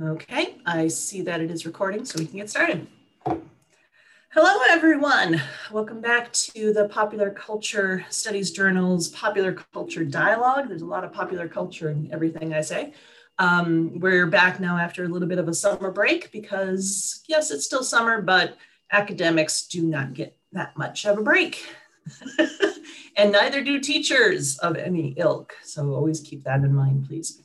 Okay, I see that it is recording, so we can get started. Hello, everyone. Welcome back to the Popular Culture Studies Journal's Popular Culture Dialogue. There's a lot of popular culture in everything I say. Um, we're back now after a little bit of a summer break because, yes, it's still summer, but academics do not get that much of a break. and neither do teachers of any ilk. So always keep that in mind, please.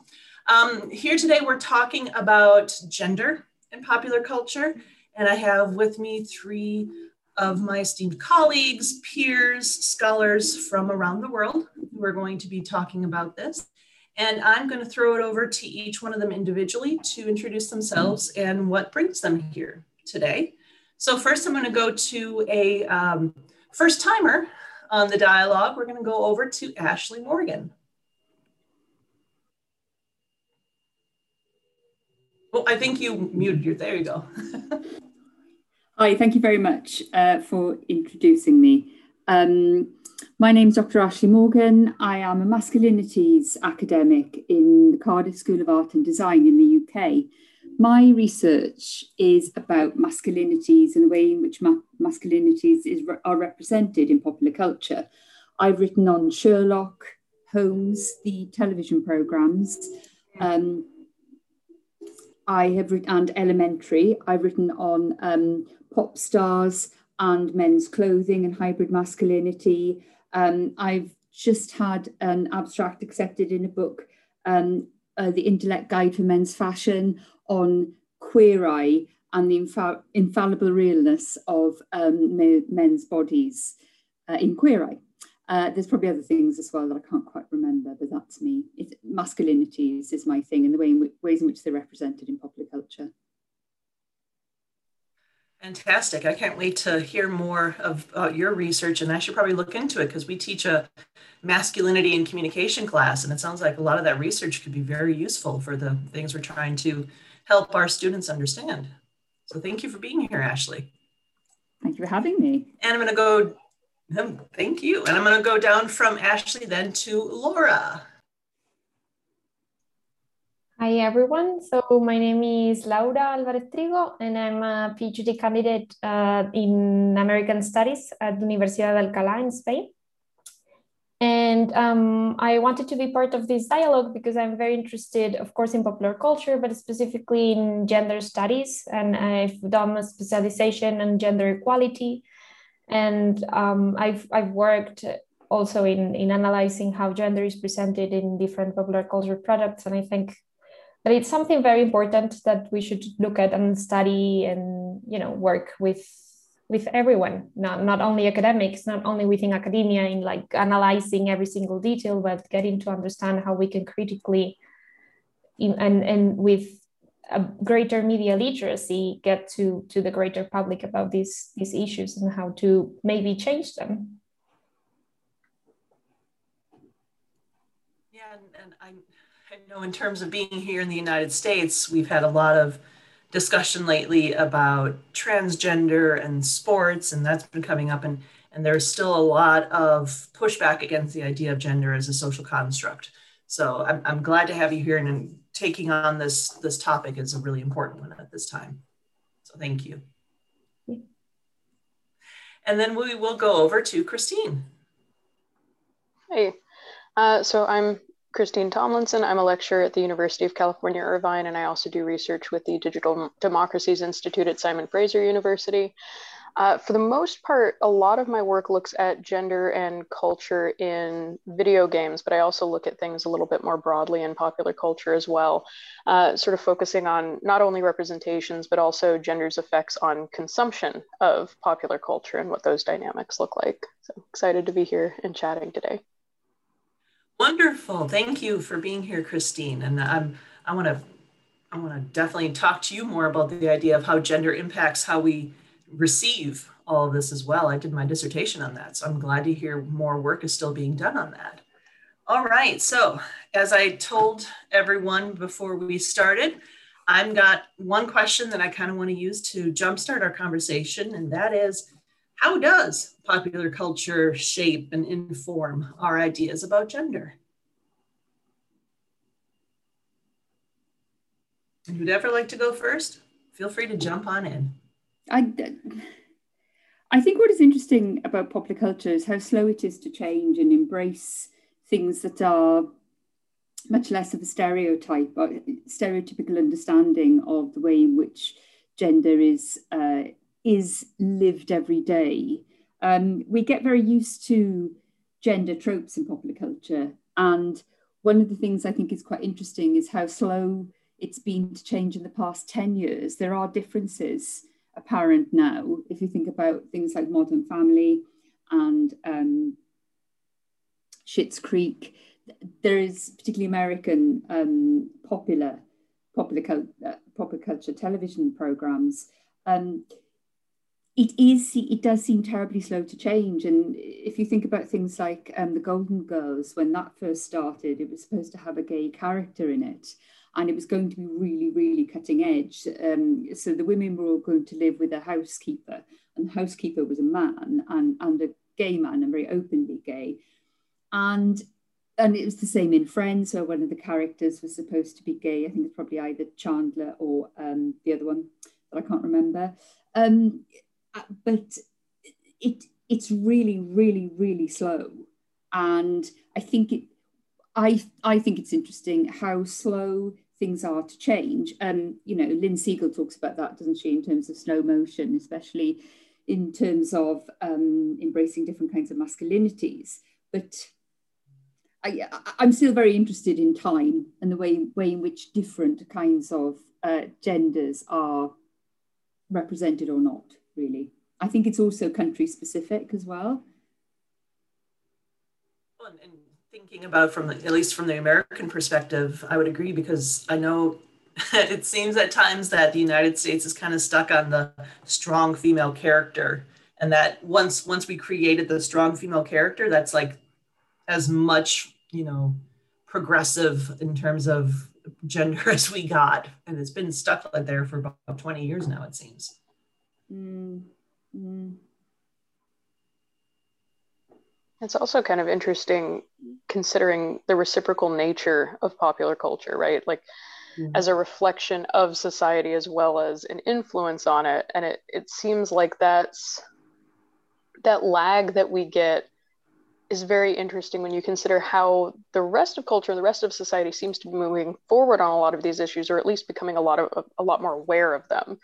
Um, here today, we're talking about gender in popular culture. And I have with me three of my esteemed colleagues, peers, scholars from around the world who are going to be talking about this. And I'm going to throw it over to each one of them individually to introduce themselves and what brings them here today. So first I'm going to go to a um, first timer on the dialogue. We're going to go over to Ashley Morgan. Oh, I think you muted you. There you go. Hi, thank you very much uh, for introducing me. Um, my name is Dr. Ashley Morgan. I am a masculinities academic in the Cardiff School of Art and Design in the UK. My research is about masculinities and the way in which ma- masculinities is, are represented in popular culture. I've written on Sherlock, Holmes, the television programs. Um, I have written, and elementary, I've written on um, pop stars and men's clothing and hybrid masculinity. Um, I've just had an abstract accepted in a book, um, uh, The Intellect Guide for Men's Fashion, on queer eye and the infa- infallible realness of um, men's bodies uh, in queer eye. Uh, there's probably other things as well that I can't quite remember, but that's me. It's, masculinities is my thing and the way in ways in which they're represented in popular culture. Fantastic. I can't wait to hear more of uh, your research and I should probably look into it because we teach a masculinity and communication class and it sounds like a lot of that research could be very useful for the things we're trying to help our students understand. So thank you for being here, Ashley. Thank you for having me. And I'm going to go Thank you. And I'm going to go down from Ashley then to Laura. Hi, everyone. So my name is Laura Alvarez Trigo, and I'm a PhD candidate uh, in American Studies at Universidad de Alcalá in Spain. And um, I wanted to be part of this dialogue because I'm very interested, of course, in popular culture, but specifically in gender studies. And I've done a specialization in gender equality and um, I've I've worked also in in analyzing how gender is presented in different popular culture products, and I think that it's something very important that we should look at and study and you know work with with everyone not not only academics not only within academia in like analyzing every single detail but getting to understand how we can critically in, and and with a greater media literacy get to to the greater public about these these issues and how to maybe change them. Yeah and, and I, I know in terms of being here in the united states we've had a lot of discussion lately about transgender and sports and that's been coming up and and there's still a lot of pushback against the idea of gender as a social construct. So i'm, I'm glad to have you here and taking on this this topic is a really important one at this time. So thank you. And then we will go over to Christine. Hey, uh, so I'm Christine Tomlinson. I'm a lecturer at the University of California, Irvine, and I also do research with the Digital Democracies Institute at Simon Fraser University. Uh, for the most part, a lot of my work looks at gender and culture in video games, but I also look at things a little bit more broadly in popular culture as well, uh, sort of focusing on not only representations, but also gender's effects on consumption of popular culture and what those dynamics look like. So excited to be here and chatting today. Wonderful. Thank you for being here, Christine. And I'm, I want to I want to definitely talk to you more about the idea of how gender impacts how we receive all of this as well. I did my dissertation on that, so I'm glad to hear more work is still being done on that. All right, so as I told everyone before we started, I've got one question that I kind of want to use to jumpstart our conversation, and that is how does popular culture shape and inform our ideas about gender? Who'd ever like to go first? Feel free to jump on in. I, I think what is interesting about popular culture is how slow it is to change and embrace things that are much less of a stereotype or stereotypical understanding of the way in which gender is uh, is lived every day. Um, we get very used to gender tropes in popular culture, and one of the things I think is quite interesting is how slow it's been to change in the past 10 years. There are differences apparent now. If you think about things like Modern Family and um, Schitt's Creek, there is particularly American um, popular popular, uh, popular culture television programs. Um, it is it does seem terribly slow to change and if you think about things like um, the golden girls when that first started it was supposed to have a gay character in it and it was going to be really, really cutting edge. Um, so the women were all going to live with a housekeeper, and the housekeeper was a man and, and a gay man, and very openly gay. And and it was the same in Friends, where one of the characters was supposed to be gay. I think it's probably either Chandler or um, the other one that I can't remember. Um, but it it's really, really, really slow, and I think it. I I think it's interesting how slow things are to change. Um, you know, Lynn Spigel talks about that, doesn't she, in terms of slow motion, especially in terms of um, embracing different kinds of masculinities. But I, am still very interested in time and the way, way in which different kinds of uh, genders are represented or not, really. I think it's also country specific as well. well and thinking about from the, at least from the American perspective, I would agree because I know it seems at times that the United States is kind of stuck on the strong female character, and that once once we created the strong female character, that's like as much you know progressive in terms of gender as we got, and it's been stuck like there for about twenty years now. It seems. Mm. It's also kind of interesting considering the reciprocal nature of popular culture, right? Like mm-hmm. as a reflection of society as well as an influence on it. And it, it seems like that's that lag that we get is very interesting when you consider how the rest of culture and the rest of society seems to be moving forward on a lot of these issues, or at least becoming a lot of a lot more aware of them.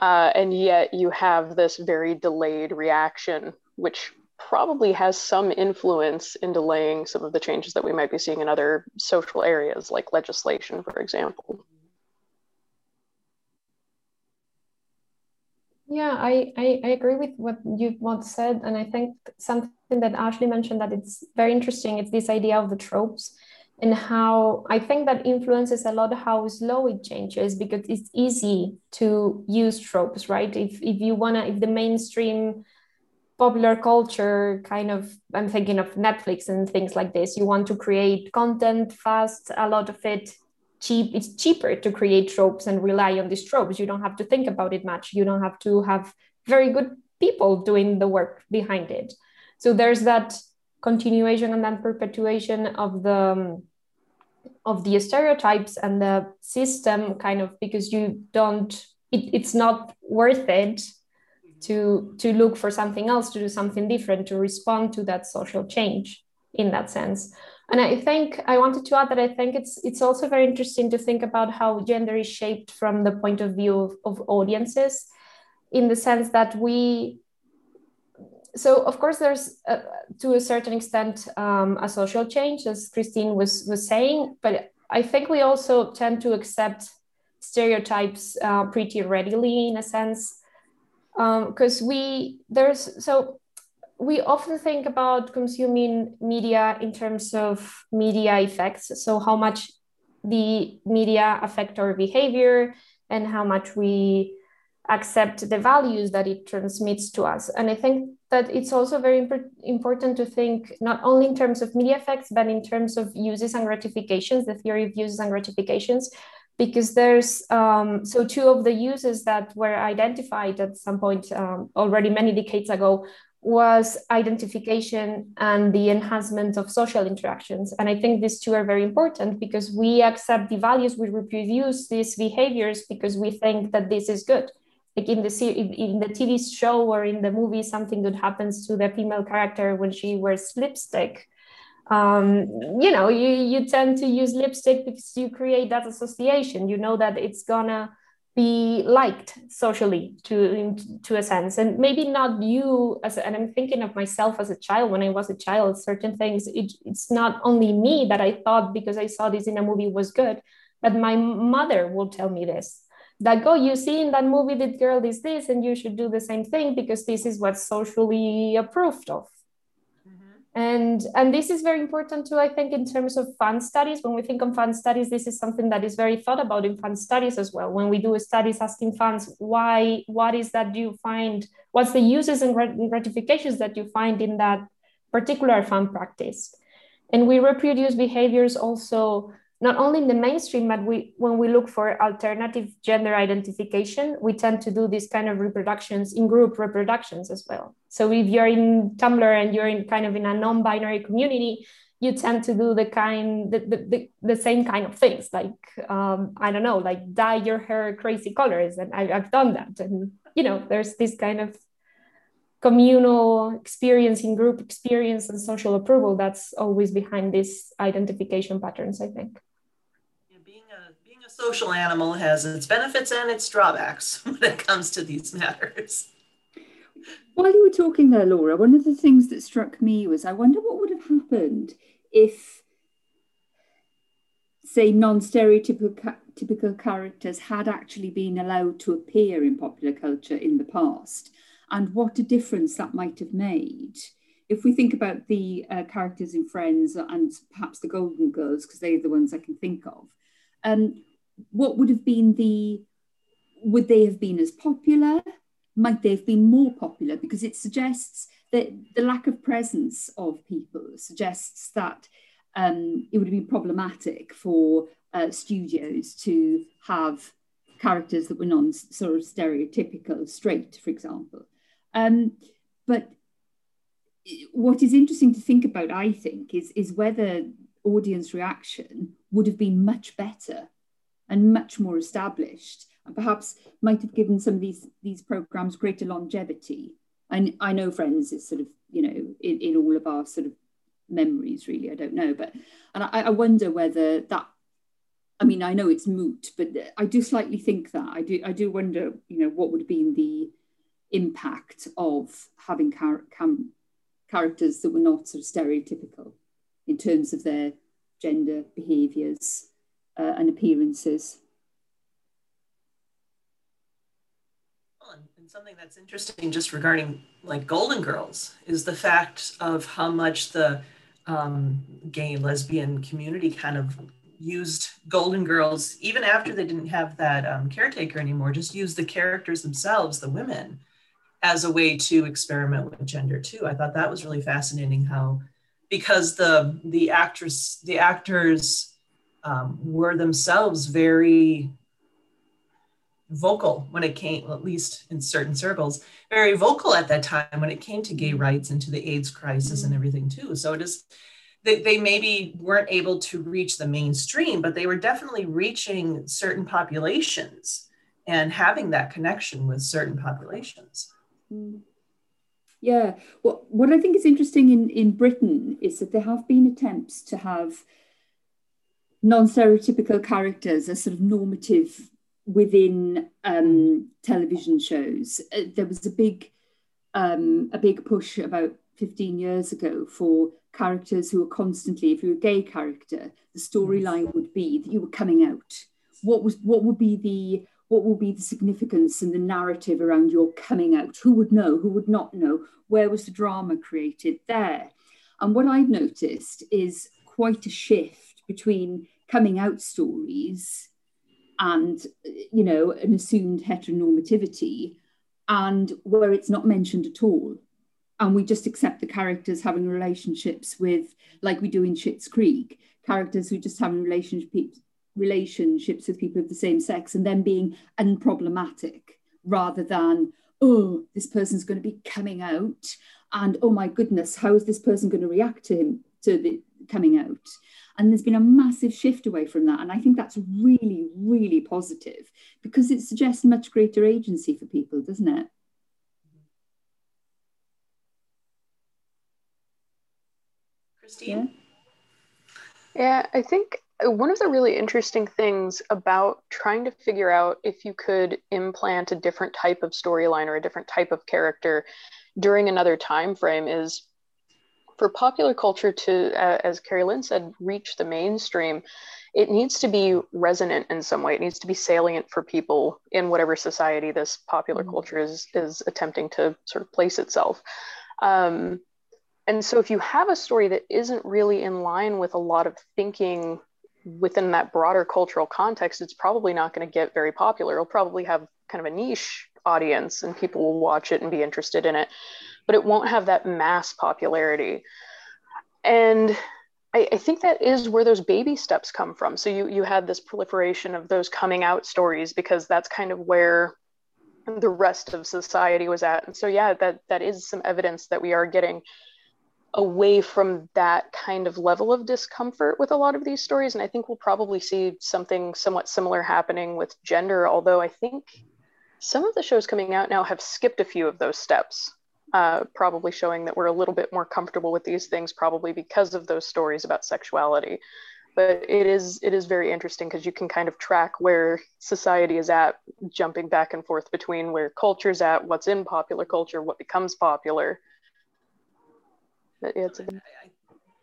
Uh, and yet you have this very delayed reaction, which probably has some influence in delaying some of the changes that we might be seeing in other social areas, like legislation, for example. Yeah, I, I, I, agree with what you once said. And I think something that Ashley mentioned that it's very interesting, it's this idea of the tropes and how I think that influences a lot how slow it changes because it's easy to use tropes, right? If, if you wanna, if the mainstream popular culture kind of i'm thinking of netflix and things like this. You want to create content fast a lot of it cheap it's cheaper to create tropes and rely on these tropes. You don't have to think about it much. You don't have to have very good people doing the work behind it. So there's that continuation and then perpetuation of the of the stereotypes and the system kind of because you don't it, it's not worth it to to look for something else to do something different to respond to that social change in that sense. And i think i wanted to add that i think it's it's also very interesting to think about how gender is shaped from the point of view of, of audiences in the sense that we so of course there's a, to a certain extent um, a social change as christine was was saying but i think we also tend to accept stereotypes uh, pretty readily in a sense because um, we there's so we often think about consuming media in terms of media effects. So how much the media affect our behavior and how much we accept the values that it transmits to us. And i think that it's also very imp- important to think not only in terms of media effects but in terms of uses and gratifications the theory of uses and gratifications because there's um, so two of the uses that were identified at some point um, already many decades ago was identification and the enhancement of social interactions. And I think these two are very important because we accept the values, we reproduce these behaviors because we think that this is good. Like in the in the TV show or in the movie, something good happens to the female character when she wears lipstick. Um, you know, you you tend to use lipstick because you create that association. You know that it's gonna be liked socially to to a sense. And maybe not you as and i'm thinking of myself as a child. When i was a child certain things it, it's not only me that i thought because i saw this in a movie was good but my mother will tell me this that go you see in that movie that girl is this and you should do the same thing because this is what's socially approved of and and this is very important too i think in terms of fan studies. When we think of fan studies this is something that is very thought about in fan studies as well. When we do studies asking fans why what is that you find what's the uses and gratifications that you find in that particular fan practice? And we reproduce behaviors also not only in the mainstream, but we, when we look for alternative gender identification, we tend to do these kind of reproductions in group reproductions as well. So if you're in Tumblr and you're in kind of in a non-binary community, you tend to do the kind the, the, the, the same kind of things like um, i don't know like dye your hair crazy colors and I, i've done that and you know there's this kind of communal experience in group experience and social approval that's always behind these identification patterns i think social animal has its benefits and its drawbacks when it comes to these matters. While you were talking there, Laura, one of the things that struck me was I wonder what would have happened if, say, non stereotypical characters had actually been allowed to appear in popular culture in the past, and what a difference that might have made. If we think about the uh, characters in Friends and perhaps the Golden Girls, because they're the ones I can think of, um, what would have been the would they have been as popular? Might they have been more popular? Because it suggests that the lack of presence of people suggests that um, it would have been problematic for uh, studios to have characters that were non sort of stereotypical straight for example. Um, but what is interesting to think about i think is is whether audience reaction would have been much better and much more established and perhaps might have given some of these these programs greater longevity. And i know friends is sort of you know in, in all of our sort of memories really i don't know but and I, I wonder whether that i mean i know it's moot but i do slightly think that. I do i do wonder you know what would have been the impact of having char- cam- characters that were not sort of stereotypical in terms of their gender behaviors uh, and appearances. And something that's interesting just regarding like Golden Girls is the fact of how much the um, gay lesbian community kind of used Golden Girls, even after they didn't have that um, caretaker anymore, just used the characters themselves, the women, as a way to experiment with gender too. I thought that was really fascinating how, because the the actress, the actors um, were themselves very vocal when it came, at least in certain circles, very vocal at that time when it came to gay rights and to the AIDS crisis and everything too. So it is, they, they maybe weren't able to reach the mainstream, but they were definitely reaching certain populations and having that connection with certain populations. Mm. Yeah, well, what I think is interesting in, in Britain is that there have been attempts to have non-stereotypical characters are sort of normative within um, television shows. Uh, there was a big um, a big push about 15 years ago for characters who were constantly, if you were a gay character, the storyline would be that you were coming out. What was what would be the what will be the significance and the narrative around your coming out? Who would know? Who would not know? Where was the drama created there? And what I've noticed is quite a shift between coming out stories and you know an assumed heteronormativity and where it's not mentioned at all. And we just accept the characters having relationships with like we do in Schitt's Creek characters who just having relationships relationships with people of the same sex and then being unproblematic rather than oh this person's going to be coming out and oh my goodness, how is this person going to react to him to the coming out? And there's been a massive shift away from that. And I think that's really, really positive because it suggests much greater agency for people, doesn't it? Christine? Yeah, I think one of the really interesting things about trying to figure out if you could implant a different type of storyline or a different type of character during another time frame is for popular culture to, uh, as CarrieLynn said, reach the mainstream, it needs to be resonant in some way. It needs to be salient for people in whatever society this popular mm-hmm. culture is is attempting to sort of place itself. Um, and so, if you have a story that isn't really in line with a lot of thinking within that broader cultural context, it's probably not going to get very popular. It'll probably have kind of a niche audience and people will watch it and be interested in it, but it won't have that mass popularity. And I, I, think that is where those baby steps come from. So you you had this proliferation of those coming out stories because that's kind of where the rest of society was at. And so yeah, that that is some evidence that we are getting away from that kind of level of discomfort with a lot of these stories. And I think we'll probably see something somewhat similar happening with gender, although I think some of the shows coming out now have skipped a few of those steps, uh, probably showing that we're a little bit more comfortable with these things, probably because of those stories about sexuality. But it is it is very interesting because you can kind of track where society is at, jumping back and forth between where culture's at, what's in popular culture, what becomes popular. It's a... I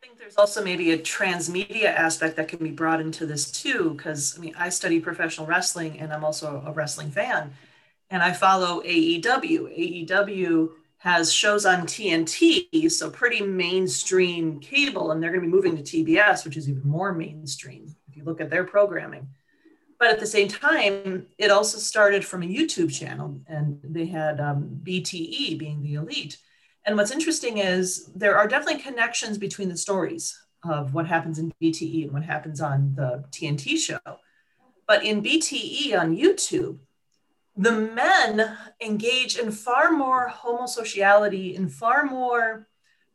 think there's also maybe a transmedia aspect that can be brought into this too, because I mean, I study professional wrestling and I'm also a wrestling fan and I follow AEW. AEW has shows on TNT, so pretty mainstream cable, and they're going to be moving to TBS, which is even more mainstream if you look at their programming. But at the same time, it also started from a YouTube channel, and they had um, BTE being the elite. And what's interesting is there are definitely connections between the stories of what happens in BTE and what happens on the TNT show. But in BTE on YouTube, the men engage in far more homosociality and far more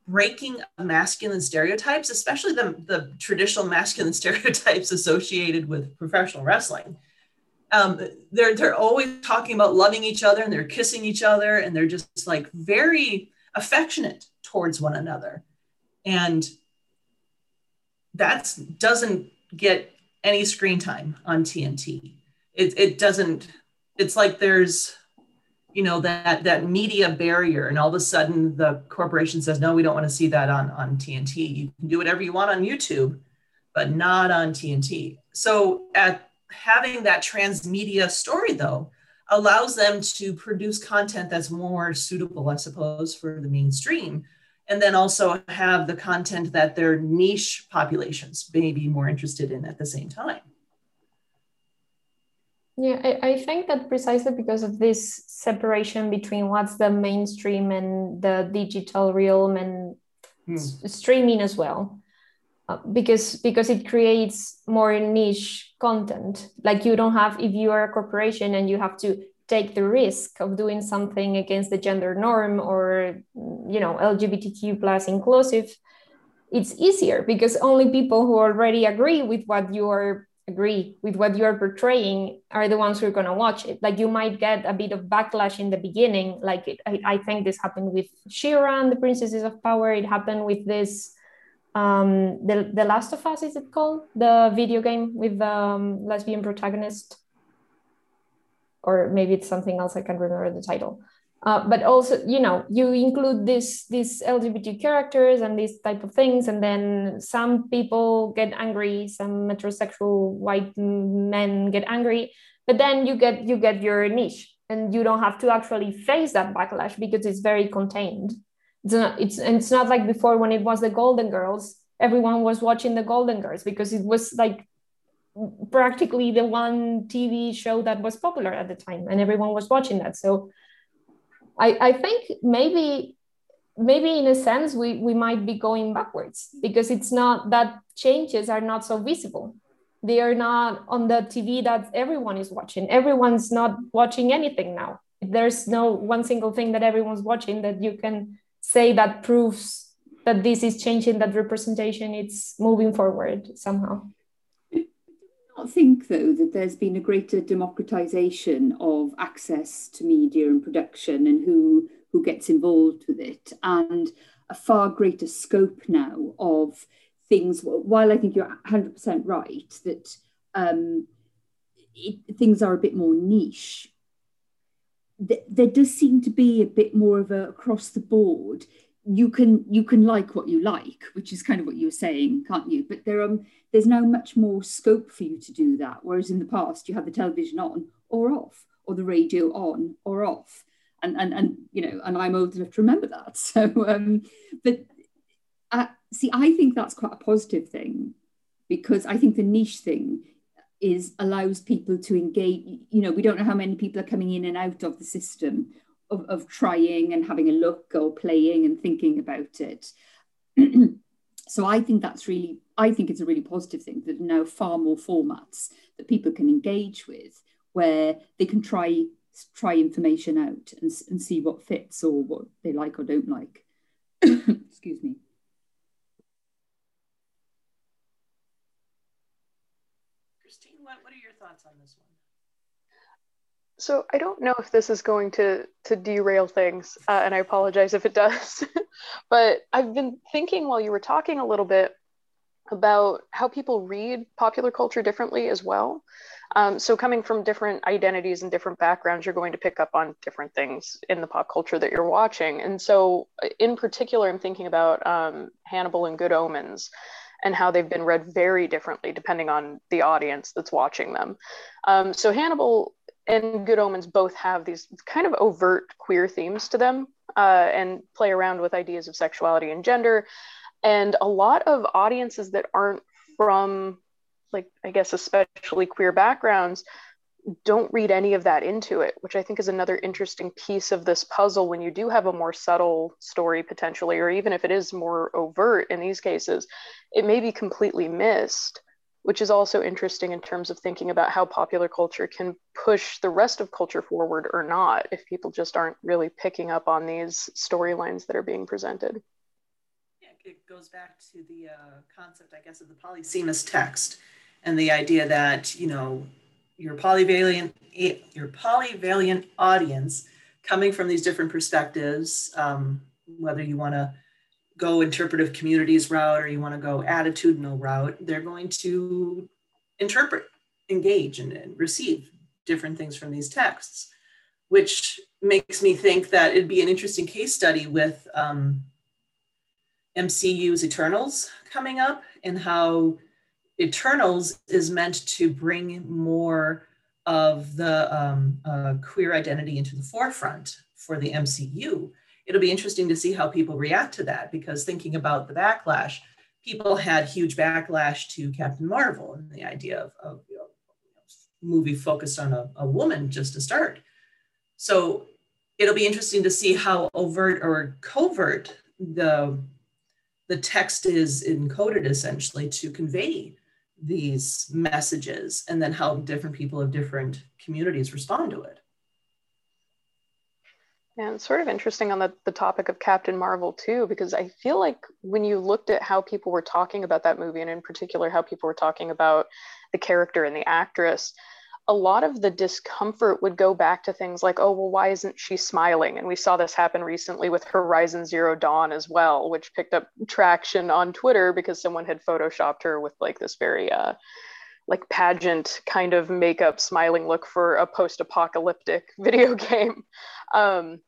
breaking of masculine stereotypes, especially the, the traditional masculine stereotypes associated with professional wrestling. Um, they're, they're always talking about loving each other and they're kissing each other and they're just like very affectionate towards one another. And that doesn't get any screen time on TNT. It, it doesn't it's like there's you know that that media barrier and all of a sudden the corporation says no we don't want to see that on on tnt you can do whatever you want on youtube but not on tnt so at having that transmedia story though allows them to produce content that's more suitable i suppose for the mainstream and then also have the content that their niche populations may be more interested in at the same time yeah, I, I think that precisely because of this separation between what's the mainstream and the digital realm and hmm. s- streaming as well. Uh, because because it creates more niche content like you don't have if you are a corporation and you have to take the risk of doing something against the gender norm or you know lgbtq plus inclusive it's easier because only people who already agree with what you are agree with what you're portraying are the ones who are going to watch it. Like you might get a bit of backlash in the beginning like it, I, I, think this happened with She-Ra and the princesses of power. It happened with this um the, the last of us is it called? The video game with the um, lesbian protagonist? Or maybe it's something else i can't remember the title uh, but also you know you include this these lgbt characters and these type of things and then some people get angry some metrosexual white men get angry but then you get you get your niche and you don't have to actually face that backlash because it's very contained. It's not it's and it's not like before when it was the golden girls everyone was watching the golden girls because it was like practically the one tv show that was popular at the time and everyone was watching that. So I, I think maybe maybe in a sense we, we might be going backwards because it's not that changes are not so visible. They are not on the tv that everyone is watching. Everyone's not watching anything now. There's no one single thing that everyone's watching that you can say that proves that this is changing that representation. It's moving forward somehow I think though that there's been a greater democratization of access to media and production and who who gets involved with it and a far greater scope now of things. While i think you're 100% right that um, it, things are a bit more niche there does seem to be a bit more of a across the board you can you can like what you like which is kind of what you were saying can't you? But there um there's now much more scope for you to do that. Whereas in the past you had the television on or off or the radio on or off. And and, and you know and i'm old enough to remember that. So um but uh, see i think that's quite a positive thing because i think the niche thing is allows people to engage you know we don't know how many people are coming in and out of the system of, of trying and having a look or playing and thinking about it. So i think that's really i think it's a really positive thing that now far more formats that people can engage with where they can try try information out and, and see what fits or what they like or don't like. Excuse me. Christine what, what are your thoughts on this one so I don't know if this is going to to derail things, uh, and I apologize if it does. but I've been thinking while you were talking a little bit about how people read popular culture differently as well. Um, so coming from different identities and different backgrounds, you're going to pick up on different things in the pop culture that you're watching. And so, uh, in particular, I'm thinking about um, Hannibal and Good Omens and how they've been read very differently depending on the audience that's watching them. Um, so Hannibal and Good Omens both have these kind of overt queer themes to them uh, and play around with ideas of sexuality and gender. And a lot of audiences that aren't from, like, I guess, especially queer backgrounds don't read any of that into it, which I think is another interesting piece of this puzzle when you do have a more subtle story potentially, or even if it is more overt in these cases, it may be completely missed which is also interesting in terms of thinking about how popular culture can push the rest of culture forward or not if people just aren't really picking up on these storylines that are being presented. Yeah, it goes back to the uh, concept, I guess, of the polysemous text and the idea that, you know, your polyvalent, your polyvalent audience coming from these different perspectives, um, whether you want to go interpretive communities route or you want to go attitudinal route, they're going to interpret, engage, and, and receive different things from these texts, which makes me think that it'd be an interesting case study with um, MCU's Eternals coming up and how Eternals is meant to bring more of the um, uh, queer identity into the forefront for the MCU it'll be interesting to see how people react to that because thinking about the backlash, people had huge backlash to Captain Marvel and the idea of, of you know, movie focused on a, a woman just to start. So it'll be interesting to see how overt or covert the the text is encoded essentially to convey these messages and then how different people of different communities respond to it. Yeah, it's sort of interesting on the, the topic of Captain Marvel too, because I feel like when you looked at how people were talking about that movie, and in particular how people were talking about the character and the actress, a lot of the discomfort would go back to things like, oh, well, why isn't she smiling? And we saw this happen recently with Horizon Zero Dawn as well, which picked up traction on Twitter because someone had photoshopped her with like this very uh, like pageant kind of makeup smiling look for a post-apocalyptic video game. Um,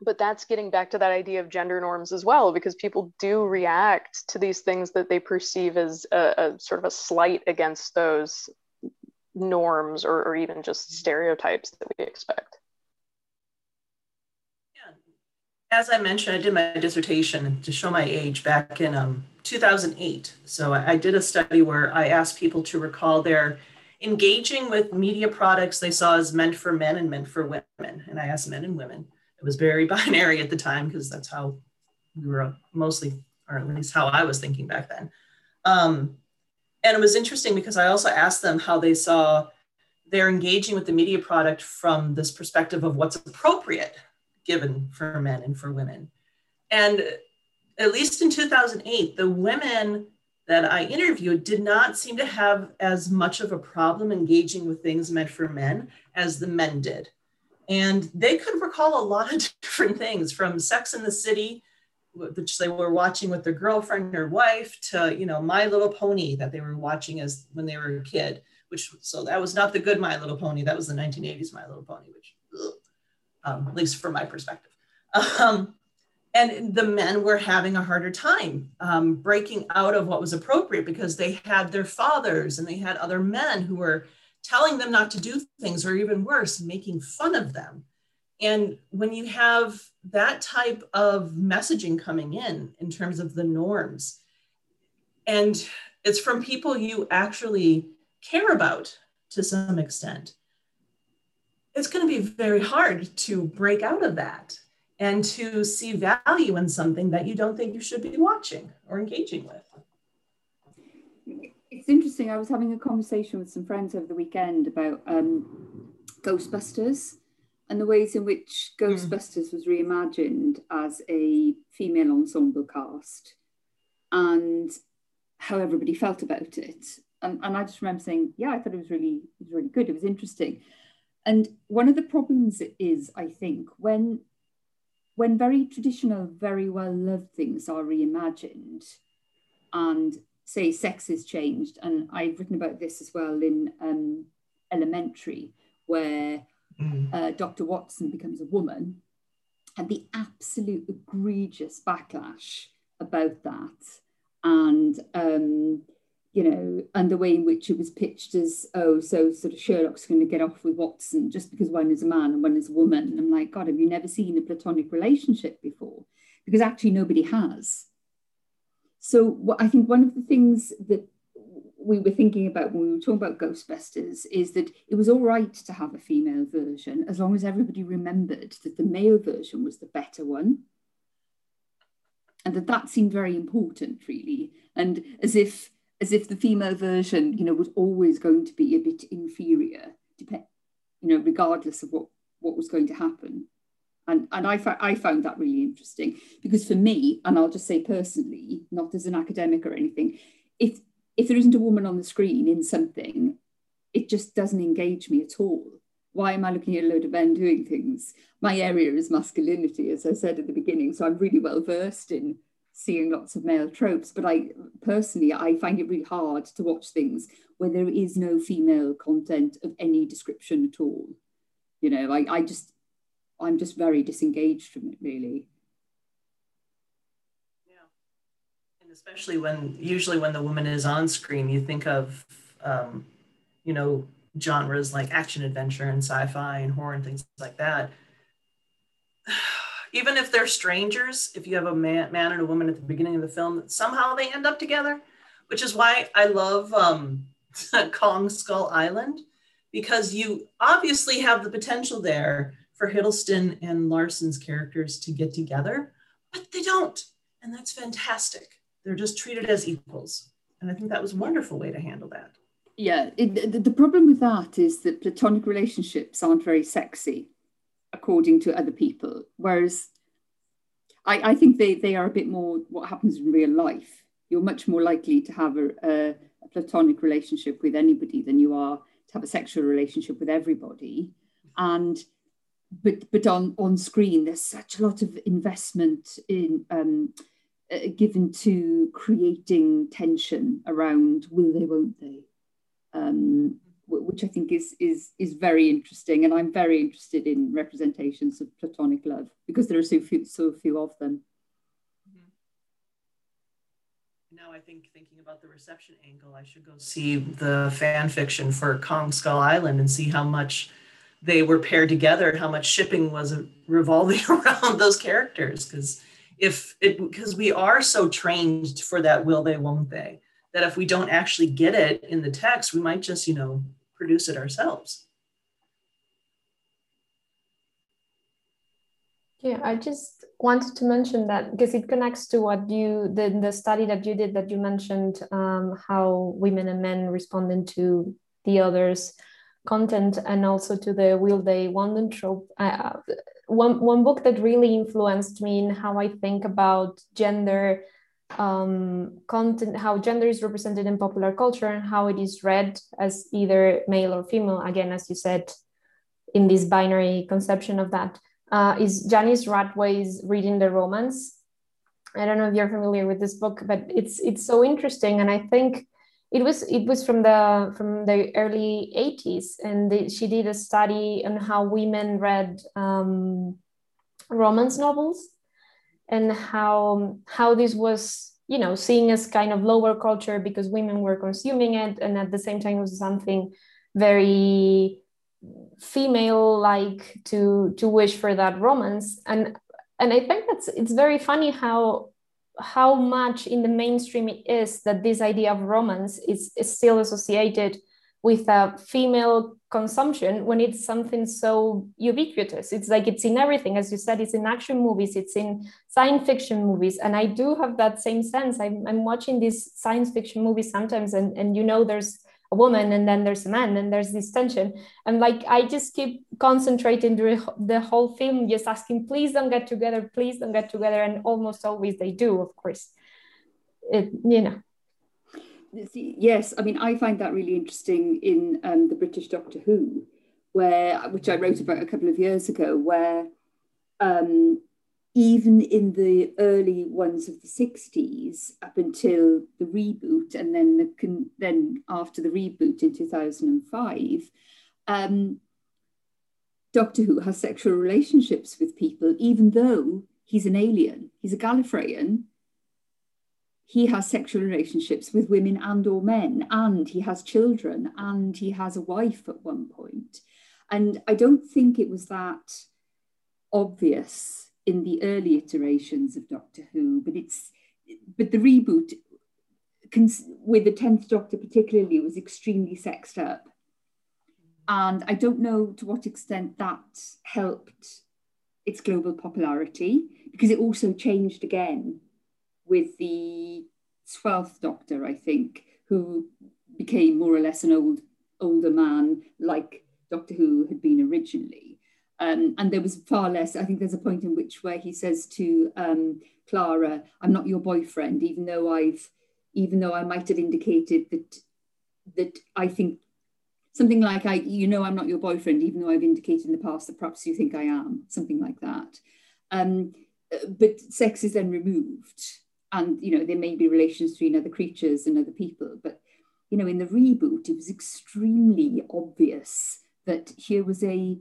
but that's getting back to that idea of gender norms as well because people do react to these things that they perceive as a, a sort of a slight against those norms or, or even just stereotypes that we expect. Yeah. as i mentioned i did my dissertation to show my age back in um, 2008. So I did a study where I asked people to recall their engaging with media products they saw as meant for men and meant for women. And I asked men and women. It was very binary at the time because that's how we were mostly, or at least how I was thinking back then. Um, and it was interesting because I also asked them how they saw they're engaging with the media product from this perspective of what's appropriate given for men and for women. And at least in 2008, the women that I interviewed did not seem to have as much of a problem engaging with things meant for men as the men did. And they could recall a lot of different things from Sex in the City, which they were watching with their girlfriend or wife, to, you know, My Little Pony that they were watching as when they were a kid, which, so that was not the good My Little Pony. That was the 1980s My Little Pony, which, um, at least from my perspective. Um, and the men were having a harder time um, breaking out of what was appropriate because they had their fathers and they had other men who were telling them not to do things or even worse making fun of them. And when you have that type of messaging coming in in terms of the norms and it's from people you actually care about to some extent it's going to be very hard to break out of that and to see value in something that you don't think you should be watching or engaging with. It's interesting. I was having a conversation with some friends over the weekend about um, Ghostbusters and the ways in which. Ghostbusters mm. was reimagined as a female ensemble cast and how everybody felt about it. And, and I just remember saying, yeah, I thought it was really, it was really good. It was interesting. And one of the problems is, I think, when when very traditional, very well loved things are reimagined and say sex is changed, and I've written about this as well in um, Elementary, where mm. uh, Dr. Watson becomes a woman, and the absolute egregious backlash about that. And um, you know, and the way in which it was pitched as, oh, so sort of Sherlock's going to get off with Watson just because one is a man and one is a woman. And I'm like, God, have you never seen a platonic relationship before? Because actually nobody has. So what, I think one of the things that we were thinking about when we were talking about Ghostbusters is that it was all right to have a female version as long as everybody remembered that the male version was the better one. And that that seemed very important, really. And as if as if the female version, you know, was always going to be a bit inferior, you know, regardless of what what was going to happen. And and I I found that really interesting because for me, and I'll just say personally, not as an academic or anything, if if there isn't a woman on the screen in something, it just doesn't engage me at all. Why am I looking at a load of men doing things? My area is masculinity, as I said at the beginning, so I'm really well versed in seeing lots of male tropes, but I personally I find it really hard to watch things where there is no female content of any description at all. You know, I, I just I'm just very disengaged from it really. Yeah. And especially when usually when the woman is on screen, you think of um, you know, genres like action adventure and sci-fi and horror and things like that even if they're strangers, if you have a man, man and a woman at the beginning of the film, somehow they end up together, which is why I love um, Kong Skull Island, because you obviously have the potential there for Hiddleston and Larson's characters to get together, but they don't. And that's fantastic. They're just treated as equals. And I think that was a wonderful way to handle that. Yeah, it, the, the problem with that is that platonic relationships aren't very sexy according to other people. Whereas I, I think they, they are a bit more what happens in real life. You're much more likely to have a, a, a platonic relationship with anybody than you are to have a sexual relationship with everybody. And but but on on screen, there's such a lot of investment in um, uh, given to creating tension around will they, won't they. Um, which I think is is is very interesting, and I'm very interested in representations of platonic love because there are so few so few of them. Mm-hmm. Now I think thinking about the reception angle, I should go see the fan fiction for Kong Skull Island and see how much they were paired together, how much shipping was revolving around those characters. Because if it because we are so trained for that will they won't they that if we don't actually get it in the text, we might just you know produce it ourselves. Yeah, I just wanted to mention that because it connects to what you the, the study that you did that you mentioned um, how women and men responding to the others content and also to the will they won't trope uh, one, one book that really influenced me in how I think about gender um, content, how gender is represented in popular culture and how it is read as either male or female. Again, as you said, in this binary conception of that, uh, is Janice Radway's Reading the Romance. I don't know if you're familiar with this book, but it's it's so interesting, and I think it was it was from the from the early 80s, and the, she did a study on how women read um, romance novels and how how this was you know seen as kind of lower culture because women were consuming it and at the same time it was something very female like to to wish for that romance. And and i think that's it's very funny how how much in the mainstream it is that this idea of romance is, is still associated with a female consumption when it's something so ubiquitous. It's like it's in everything, as you said, it's in action movies, it's in science fiction movies. And I do have that same sense. I'm, I'm watching these science fiction movies sometimes, and, and you know, there's a woman and then there's a man and there's this tension. And like, I just keep concentrating during the whole film, just asking, please don't get together, please don't get together. And almost always they do, of course. It, you know yes, I mean, I find that really interesting in um, the British Doctor Who, where which I wrote about a couple of years ago, where um, even in the early ones of the 60s, up until the reboot, and then the then after the reboot in 2005, um, Doctor Who has sexual relationships with people, even though he's an alien. He's a Gallifreyan, he has sexual relationships with women and or men and he has children and he has a wife at one point. And i don't think it was that obvious in the early iterations of doctor who but it's but the reboot with the 10th doctor particularly was extremely sexed up. And i don't know to what extent that helped its global popularity because it also changed again with the 12th Doctor, I think, who became more or less an old older man like Doctor Who had been originally. Um, and there was far less, I think there's a point in which where he says to um, Clara, I'm not your boyfriend, even though I've, even though I might have indicated that, that I think something like I, you know, I'm not your boyfriend, even though I've indicated in the past that perhaps you think I am, something like that. Um, but sex is then removed and you know there may be relations between other creatures and other people but you know in the reboot it was extremely obvious that here was a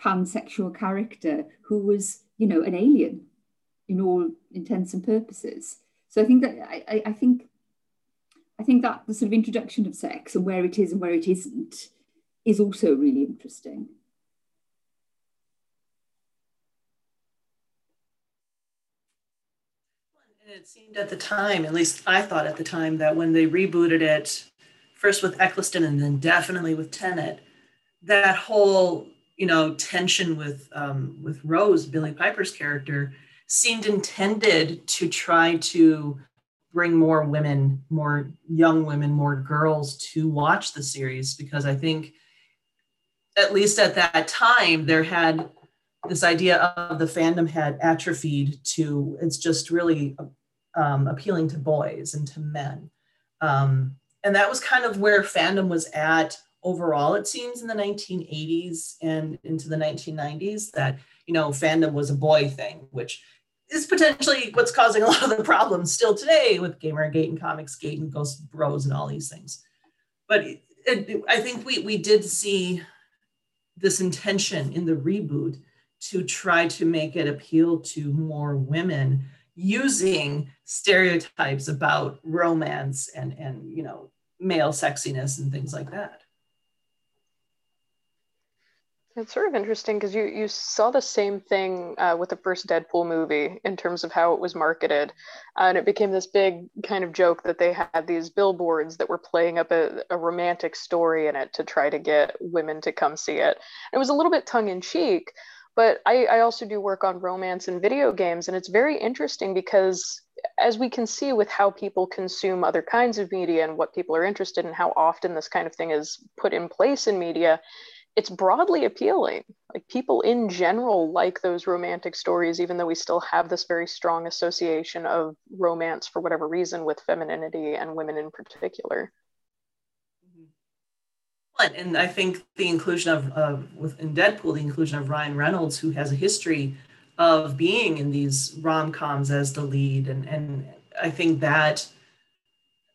pansexual character who was you know an alien in all intents and purposes. So i think that i, I think i think that the sort of introduction of sex and where it is and where it isn't is also really interesting it seemed at the time, at least I thought at the time, that when they rebooted it, first with Eccleston and then definitely with Tennant, that whole you know tension with um, with Rose, Billie Piper's character, seemed intended to try to bring more women, more young women, more girls to watch the series because I think at least at that time there had this idea of the fandom had atrophied to it's just really um, appealing to boys and to men. Um, and that was kind of where fandom was at overall, it seems, in the 1980s and into the 1990s, that, you know, fandom was a boy thing, which is potentially what's causing a lot of the problems still today with Gamergate and Comicsgate and Ghost Bros and all these things. But it, it, I think we, we did see this intention in the reboot to try to make it appeal to more women using stereotypes about romance and and you know male sexiness and things like that it's sort of interesting because you you saw the same thing uh, with the first Deadpool movie in terms of how it was marketed, uh, and it became this big kind of joke that they had these billboards that were playing up a, a romantic story in it to try to get women to come see it. It was a little bit tongue in cheek, but I, I also do work on romance and video games, and it's very interesting because as we can see with how people consume other kinds of media and what people are interested in, how often this kind of thing is put in place in media, it's broadly appealing. like people in general like those romantic stories even though we still have this very strong association of romance for whatever reason with femininity and women in particular and I think the inclusion of, within Deadpool, the inclusion of Ryan Reynolds, who has a history of being in these rom coms as the lead, and and I think that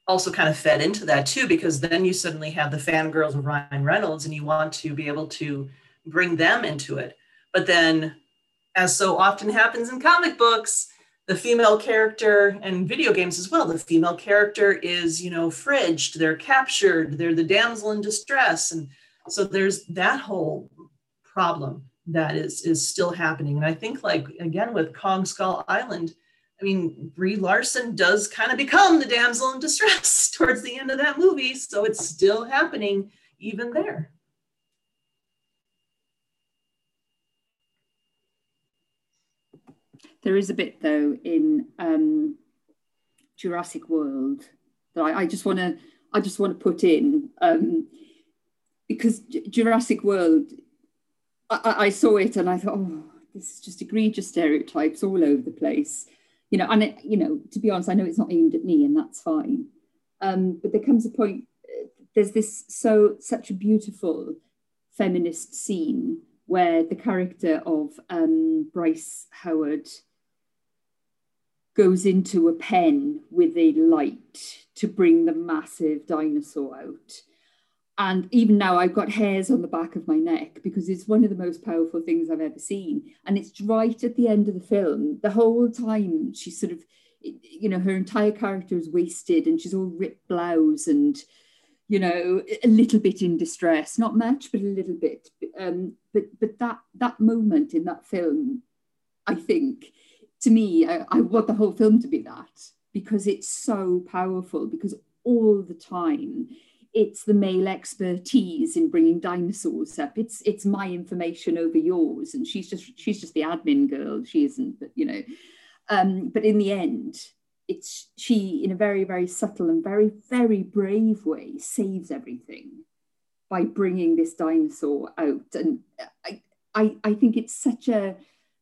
also kind of fed into that too, because then you suddenly have the fangirls of Ryan Reynolds, and you want to be able to bring them into it. But then, as so often happens in comic books, the female character and video games as well. The female character is you know fridged they're captured they're the damsel in distress. And so there's that whole problem that is is still happening. And i think like again with kong skull island i mean brie larson does kind of become the damsel in distress towards the end of that movie. So it's still happening even there There is a bit though in um, Jurassic World that I, I just want to I just want to put in um, because J- Jurassic World I, I, saw it and I thought oh this is just egregious stereotypes all over the place. You know and it, you know to be honest I know it's not aimed at me and that's fine. Um, but there comes a point there's this so such a beautiful feminist scene where the character of um, Bryce Howard goes into a pen with a light to bring the massive dinosaur out. And even now, I've got hairs on the back of my neck because it's one of the most powerful things I've ever seen. And it's right at the end of the film. The whole time, she's sort of, you know, her entire character is wasted and she's all ripped blouse and, you know, a little bit in distress. Not much, but a little bit. Um, but but that that moment in that film, I think, to me, I, I want the whole film to be that because it's so powerful. Because all the time, it's the male expertise in bringing dinosaurs up. It's it's my information over yours, and she's just she's just the admin girl. She isn't, but you know. Um, but in the end, it's she in a very very subtle and very very brave way saves everything by bringing this dinosaur out, and I I, I think it's such a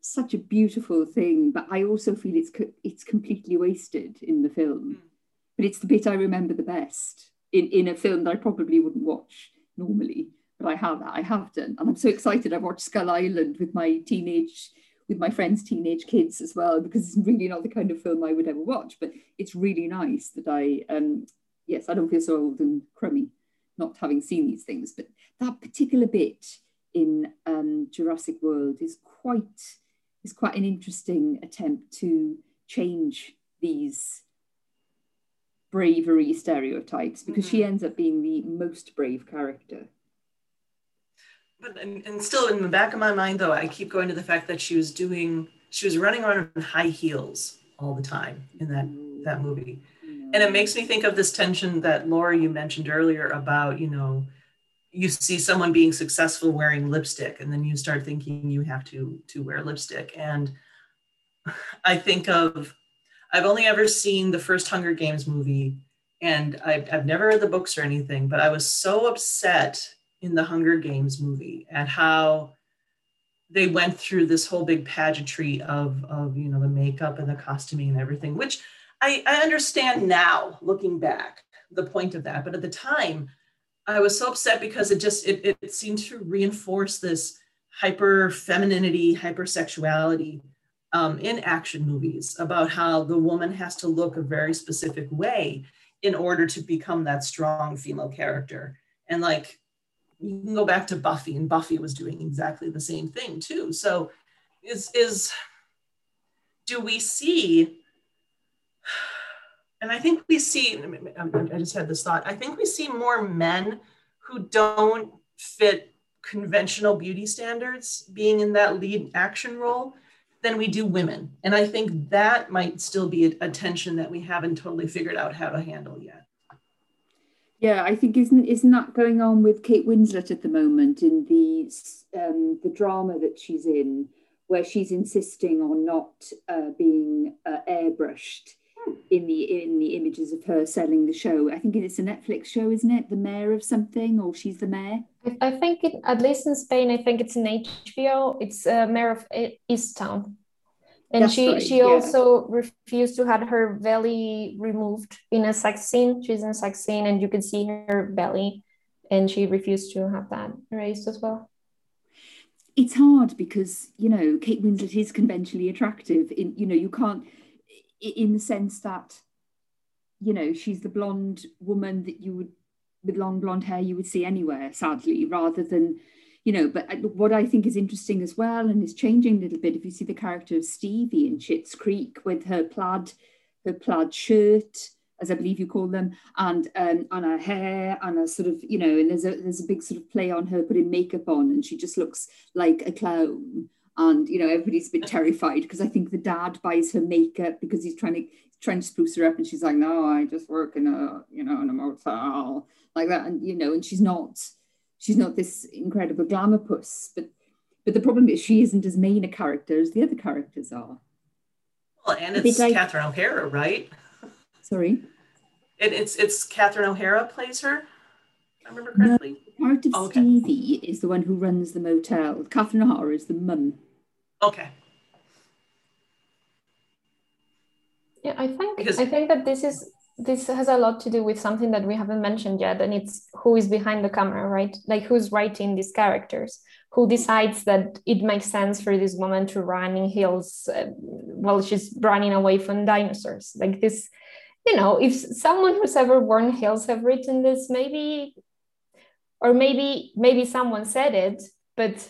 such a beautiful thing, but I also feel it's it's completely wasted in the film. Mm. But it's the bit I remember the best in, in a film that I probably wouldn't watch normally, but I have I have done, and I'm so excited. I watched Skull Island with my teenage with my friends' teenage kids as well because it's really not the kind of film I would ever watch. But it's really nice that I um yes I don't feel so old and crummy not having seen these things, but that particular bit in um, Jurassic World is quite is quite an interesting attempt to change these bravery stereotypes because mm-hmm. she ends up being the most brave character. But and, and still in the back of my mind though, I keep going to the fact that she was doing she was running around in high heels all the time in that that movie. And it makes me think of this tension that Laura you mentioned earlier about, you know, you see someone being successful wearing lipstick and then you start thinking you have to to wear lipstick. And i think of i've only ever seen the first hunger games movie and I've, I've never read the books or anything but i was so upset in the hunger games movie at how they went through this whole big pageantry of of you know the makeup and the costuming and everything which i i understand now looking back the point of that. But at the time I was so upset because it just it, it seemed to reinforce this hyper femininity, hypersexuality um, in action movies about how the woman has to look a very specific way in order to become that strong female character. And like you can go back to Buffy, and Buffy was doing exactly the same thing too. So is is do we see and I think we see, I just had this thought, I think we see more men who don't fit conventional beauty standards being in that lead action role than we do women. And I think that might still be a, tension that we haven't totally figured out how to handle yet. Yeah, I think isn't isn't that going on with Kate Winslet at the moment in the um, the drama that she's in, where she's insisting on not uh, being uh, airbrushed in the in the images of her selling the show. I think it's a Netflix show, isn't it? The mayor of something, or she's the mayor. I think it, at least in Spain, I think it's an HBO. It's uh, mayor of East Town, and That's she right, she yeah. also refused to have her belly removed in a sex scene. She's in a sex scene, and you can see her belly, and she refused to have that erased as well it's hard because you know Kate Winslet is conventionally attractive in you know you can't in the sense that you know she's the blonde woman that you would with long blonde hair you would see anywhere sadly rather than you know but what i think is interesting as well and is changing a little bit if you see the character of stevie in Schitt's creek with her plaid her plaid shirt as i believe you call them and um and her hair and a sort of you know and there's a there's a big sort of play on her putting makeup on and she just looks like a clown and you know everybody's a bit terrified because I think the dad buys her makeup because he's trying to trying to spruce her up, and she's like, "No, I just work in a you know in a motel like that," and you know, and she's not she's not this incredible glamour puss, but but the problem is she isn't as main a character as the other characters are. Well, and it's like, Catherine O'Hara, right? Sorry. It, it's it's Catherine O'Hara plays her. I remember correctly. No, part of okay. Stevie is the one who runs the motel. Catherine O'Hara is the mum. Okay. Yeah, I think because I think that this is this has a lot to do with something that we haven't mentioned yet, and it's who is behind the camera, right? Like who's writing these characters, who decides that it makes sense for this woman to run in hills uh, while she's running away from dinosaurs. Like this, you know, if someone who's ever worn heels have written this, maybe, or maybe maybe someone said it, but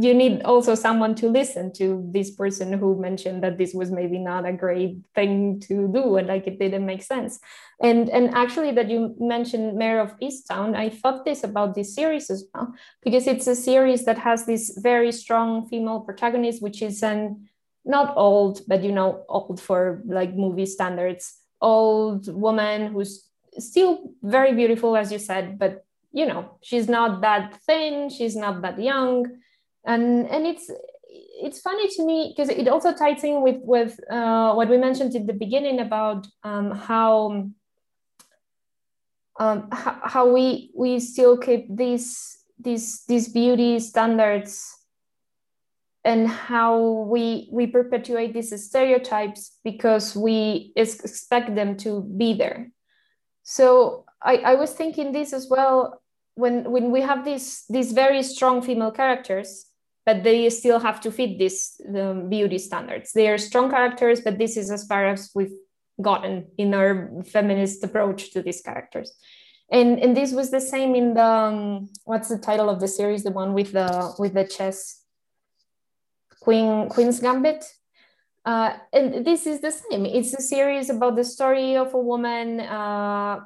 you need also someone to listen to this person who mentioned that this was maybe not a great thing to do and like it didn't make sense. And and actually that you mentioned mare of easttown i thought this about this series as well because it's a series that has this very strong female protagonist which is an not old but you know old for like movie standards. Old woman who's still very beautiful as you said but you know she's not that thin she's not that young. And and it's it's funny to me because it also ties in with with uh, what we mentioned in the beginning about um, how um, how, how we we still keep these these these beauty standards and how we we perpetuate these stereotypes because we expect them to be there. So I, I was thinking this as well when when we have these these very strong female characters but they still have to fit these the beauty standards. They are strong characters, but this is as far as we've gotten in our feminist approach to these characters. And, and this was the same in the um, what's the title of the series? The one with the with the chess Queen Queen's Gambit. Uh, and this is the same. It's a series about the story of a woman uh,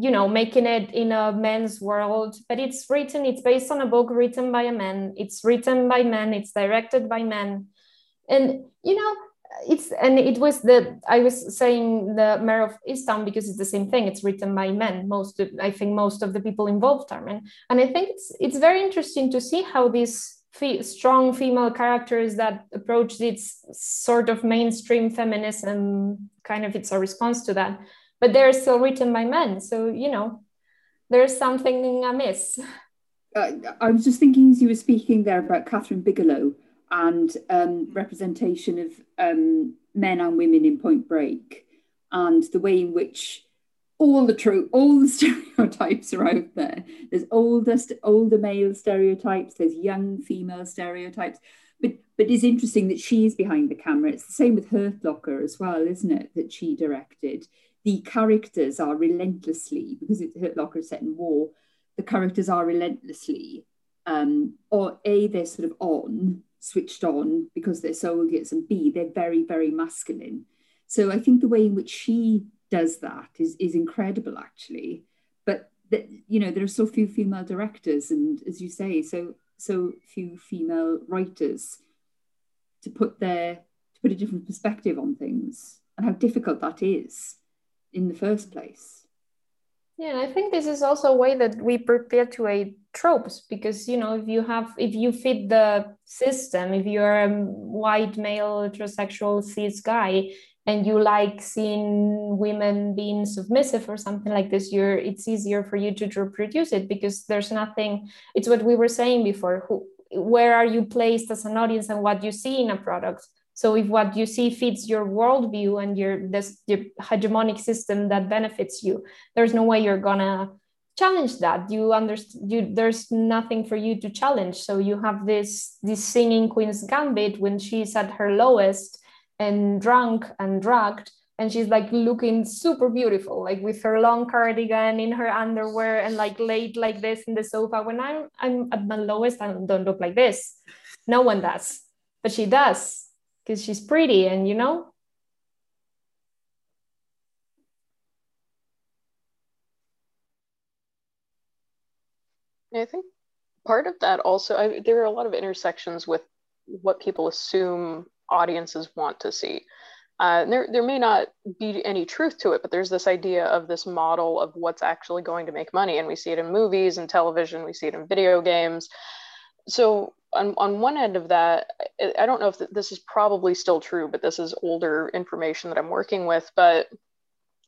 you know making it in a men's world but it's written it's based on a book written by a man. It's written by men. It's directed by men. And you know it's and it was the i was saying the mayor of istanbul because it's the same thing. It's written by men. Most of, i think most of the people involved are men. And i think it's it's very interesting to see how these fe- strong female characters that approach this sort of mainstream feminism kind of it's a response to that but they're still written by men. So, you know, there's something amiss. Uh, I was just thinking as you were speaking there about Kathryn Bigelow and um, representation of um, men and women in Point Break and the way in which all the true all the stereotypes are out there. There's older older male stereotypes. There's young female stereotypes. But but it's interesting that she's behind the camera. It's the same with Hurt Locker as well, isn't it? That she directed the characters are relentlessly, because it's Hurt Locker set in war, the characters are relentlessly, um, or A, they're sort of on, switched on because they're soldiers, and B, they're very, very masculine. So I think the way in which she does that is, is incredible, actually. But, the, you know, there are so few female directors, and as you say, so so few female writers to put their to put a different perspective on things and how difficult that is in the first place. Yeah, I think this is also a way that we perpetuate tropes because you know if you have if you fit the system, if you're a white male heterosexual cis guy, and you like seeing women being submissive or something like this you're it's easier for you to reproduce it because there's nothing it's what we were saying before who, where are you placed as an audience and what you see in a product so if what you see fits your worldview and your this your hegemonic system that benefits you there's no way you're gonna challenge that. You understand you there's nothing for you to challenge. So you have this this singing queen's gambit when she's at her lowest and drunk and drugged and she's like looking super beautiful like with her long cardigan in her underwear and like laid like this in the sofa. When i'm i'm at my lowest i don't look like this. No one does but she does because she's pretty and you know I think part of that also, I, there are a lot of intersections with what people assume audiences want to see. Uh, there, there may not be any truth to it, but there's this idea of this model of what's actually going to make money. And we see it in movies and television, we see it in video games. So, on, on one end of that, I don't know if this is probably still true, but this is older information that I'm working with. But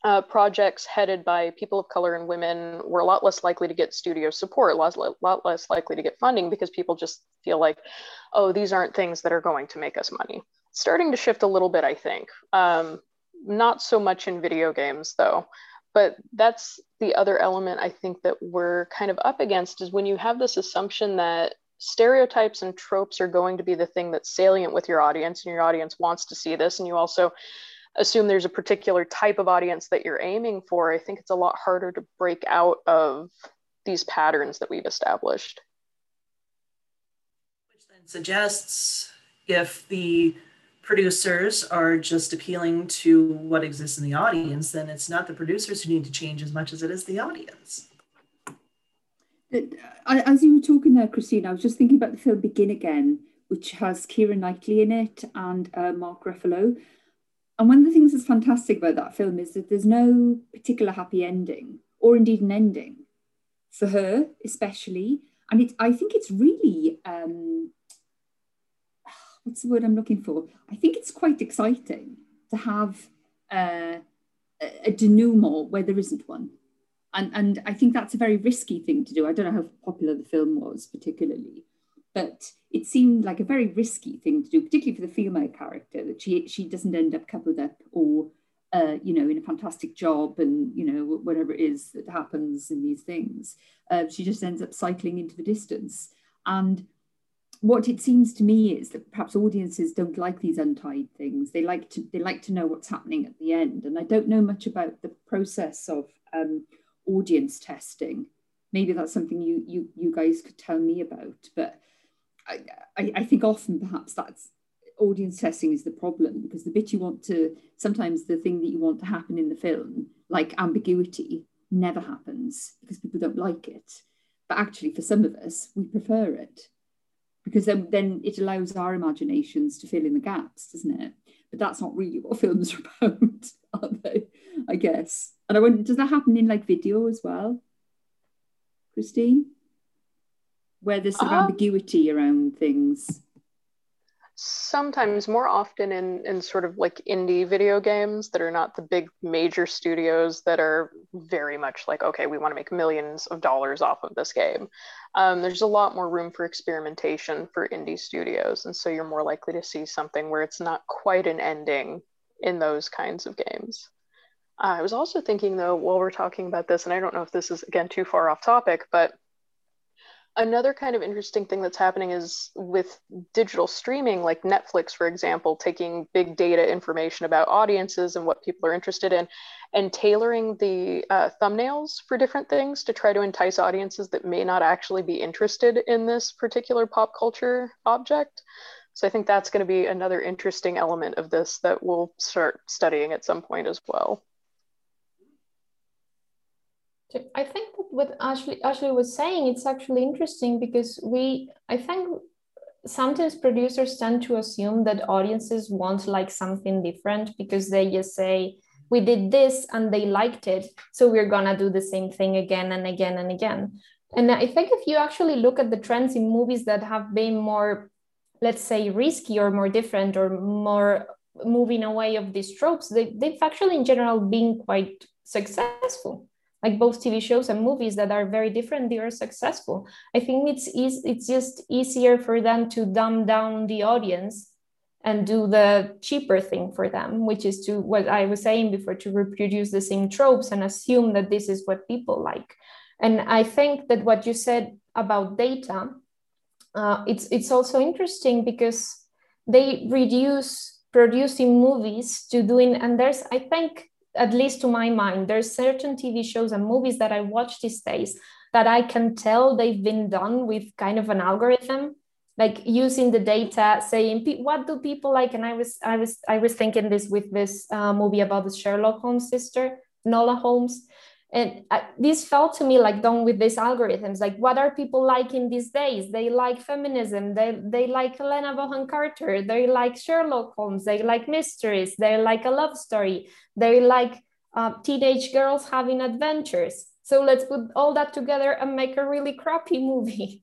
uh, projects headed by people of color and women were a lot less likely to get studio support, a lot, less likely to get funding because people just feel like, oh, these aren't things that are going to make us money. Starting to shift a little bit, I think. Um, not so much in video games, though. But that's the other element I think that we're kind of up against is when you have this assumption that stereotypes and tropes are going to be the thing that's salient with your audience and your audience wants to see this and you also assume there's a particular type of audience that you're aiming for, I think it's a lot harder to break out of these patterns that we've established. Which then suggests if the producers are just appealing to what exists in the audience, then it's not the producers who need to change as much as it is the audience. As you were talking there, Christine, I was just thinking about the film Begin Again, which has Keira Knightley in it and uh, Mark Ruffalo. And one of the things that's fantastic about that film is that there's no particular happy ending, or indeed an ending, for her especially. And it, I think it's really, um, what's the word I'm looking for? I think it's quite exciting to have uh, a denouement where there isn't one. And, and I think that's a very risky thing to do. I don't know how popular the film was particularly, but it seemed like a very risky thing to do, particularly for the female character, that she she doesn't end up coupled up or uh, you know in a fantastic job and you know whatever it is that happens in these things. Uh, she just ends up cycling into the distance. And what it seems to me is that perhaps audiences don't like these untied things. They like to they like to know what's happening at the end. And I don't know much about the process of um, audience testing. Maybe that's something you you you guys could tell me about, but I, I, think often perhaps that's audience testing is the problem because the bit you want to sometimes the thing that you want to happen in the film like ambiguity never happens because people don't like it. But actually for some of us we prefer it because then, then it allows our imaginations to fill in the gaps doesn't it? But that's not really what films are about are they i guess and i wonder does that happen in like video as well christine where there's some um, ambiguity around things? Sometimes, more often in in sort of like indie video games that are not the big major studios that are very much like, okay, we want to make millions of dollars off of this game. Um, there's a lot more room for experimentation for indie studios, and so you're more likely to see something where it's not quite an ending in those kinds of games. I was also thinking though, while we're talking about this, and I don't know if this is again too far off topic, but another kind of interesting thing that's happening is with digital streaming like netflix for example taking big data information about audiences and what people are interested in and tailoring the uh, thumbnails for different things to try to entice audiences that may not actually be interested in this particular pop culture object. So i think that's going to be another interesting element of this that we'll start studying at some point as well I think that what Ashley Ashley was saying, it's actually interesting because we, I think sometimes producers tend to assume that audiences want like something different because they just say, we did this and they liked it. So we're gonna do the same thing again and again and again. And I think if you actually look at the trends in movies that have been more, let's say, risky or more different or more moving away of these tropes, they, they've actually in general been quite successful. Like both TV shows and movies that are very different, they are successful. I think it's easy, it's just easier for them to dumb down the audience and do the cheaper thing for them, which is to what I was saying before to reproduce the same tropes and assume that this is what people like. And I think that what you said about data, uh, it's it's also interesting because they reduce producing movies to doing and there's I think at least to my mind there's certain TV shows and movies that I watch these days that I can tell they've been done with kind of an algorithm like using the data saying what do people like? And i was i was i was thinking this with this uh, movie about the sherlock holmes sister Enola holmes. And uh, this felt to me like done with these algorithms like what are people liking these days? They like feminism they, they like helena bonham carter they like sherlock holmes they like mysteries they like a love story they like uh, teenage girls having adventures. So let's put all that together and make a really crappy movie.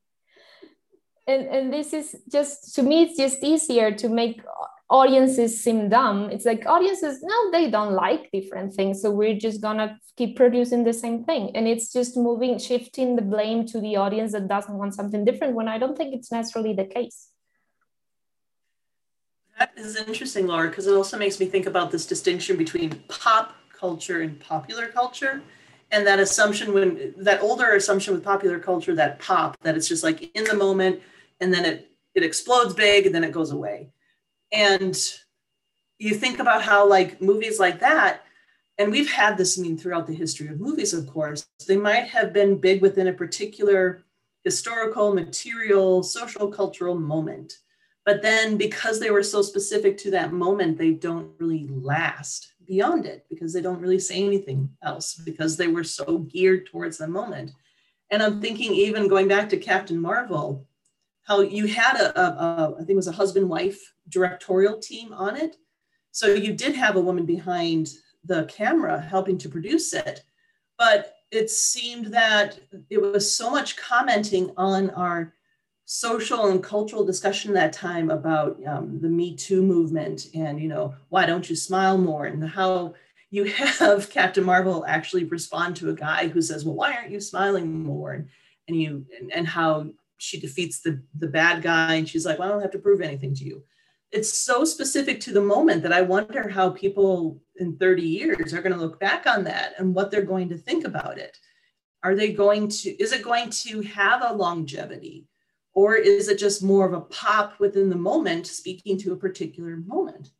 And and this is just to me it's just easier to make audiences seem dumb. It's like audiences no they don't like different things. So we're just gonna keep producing the same thing. And it's just moving shifting the blame to the audience that doesn't want something different when i don't think it's necessarily the case that is interesting laura because it also makes me think about this distinction between pop culture and popular culture and that assumption when that older assumption with popular culture that pop that it's just like in the moment and then it it explodes big and then it goes away. And you think about how like movies like that and we've had this I mean throughout the history of movies of course they might have been big within a particular historical material social cultural moment but then because they were so specific to that moment they don't really last beyond it because they don't really say anything else because they were so geared towards the moment and i'm thinking even going back to captain marvel how you had a, a, a I think it was a husband wife directorial team on it. So you did have a woman behind the camera helping to produce it, but it seemed that it was so much commenting on our social and cultural discussion that time about um, the Me Too movement and you know why don't you smile more? and how you have Captain Marvel actually respond to a guy who says, well, why aren't you smiling more? And, and you and, and how she defeats the the bad guy and she's like well, i don't have to prove anything to you. It's so specific to the moment that i wonder how people in 30 years are going to look back on that and what they're going to think about it. Are they going to is it going to have a longevity or is it just more of a pop within the moment speaking to a particular moment?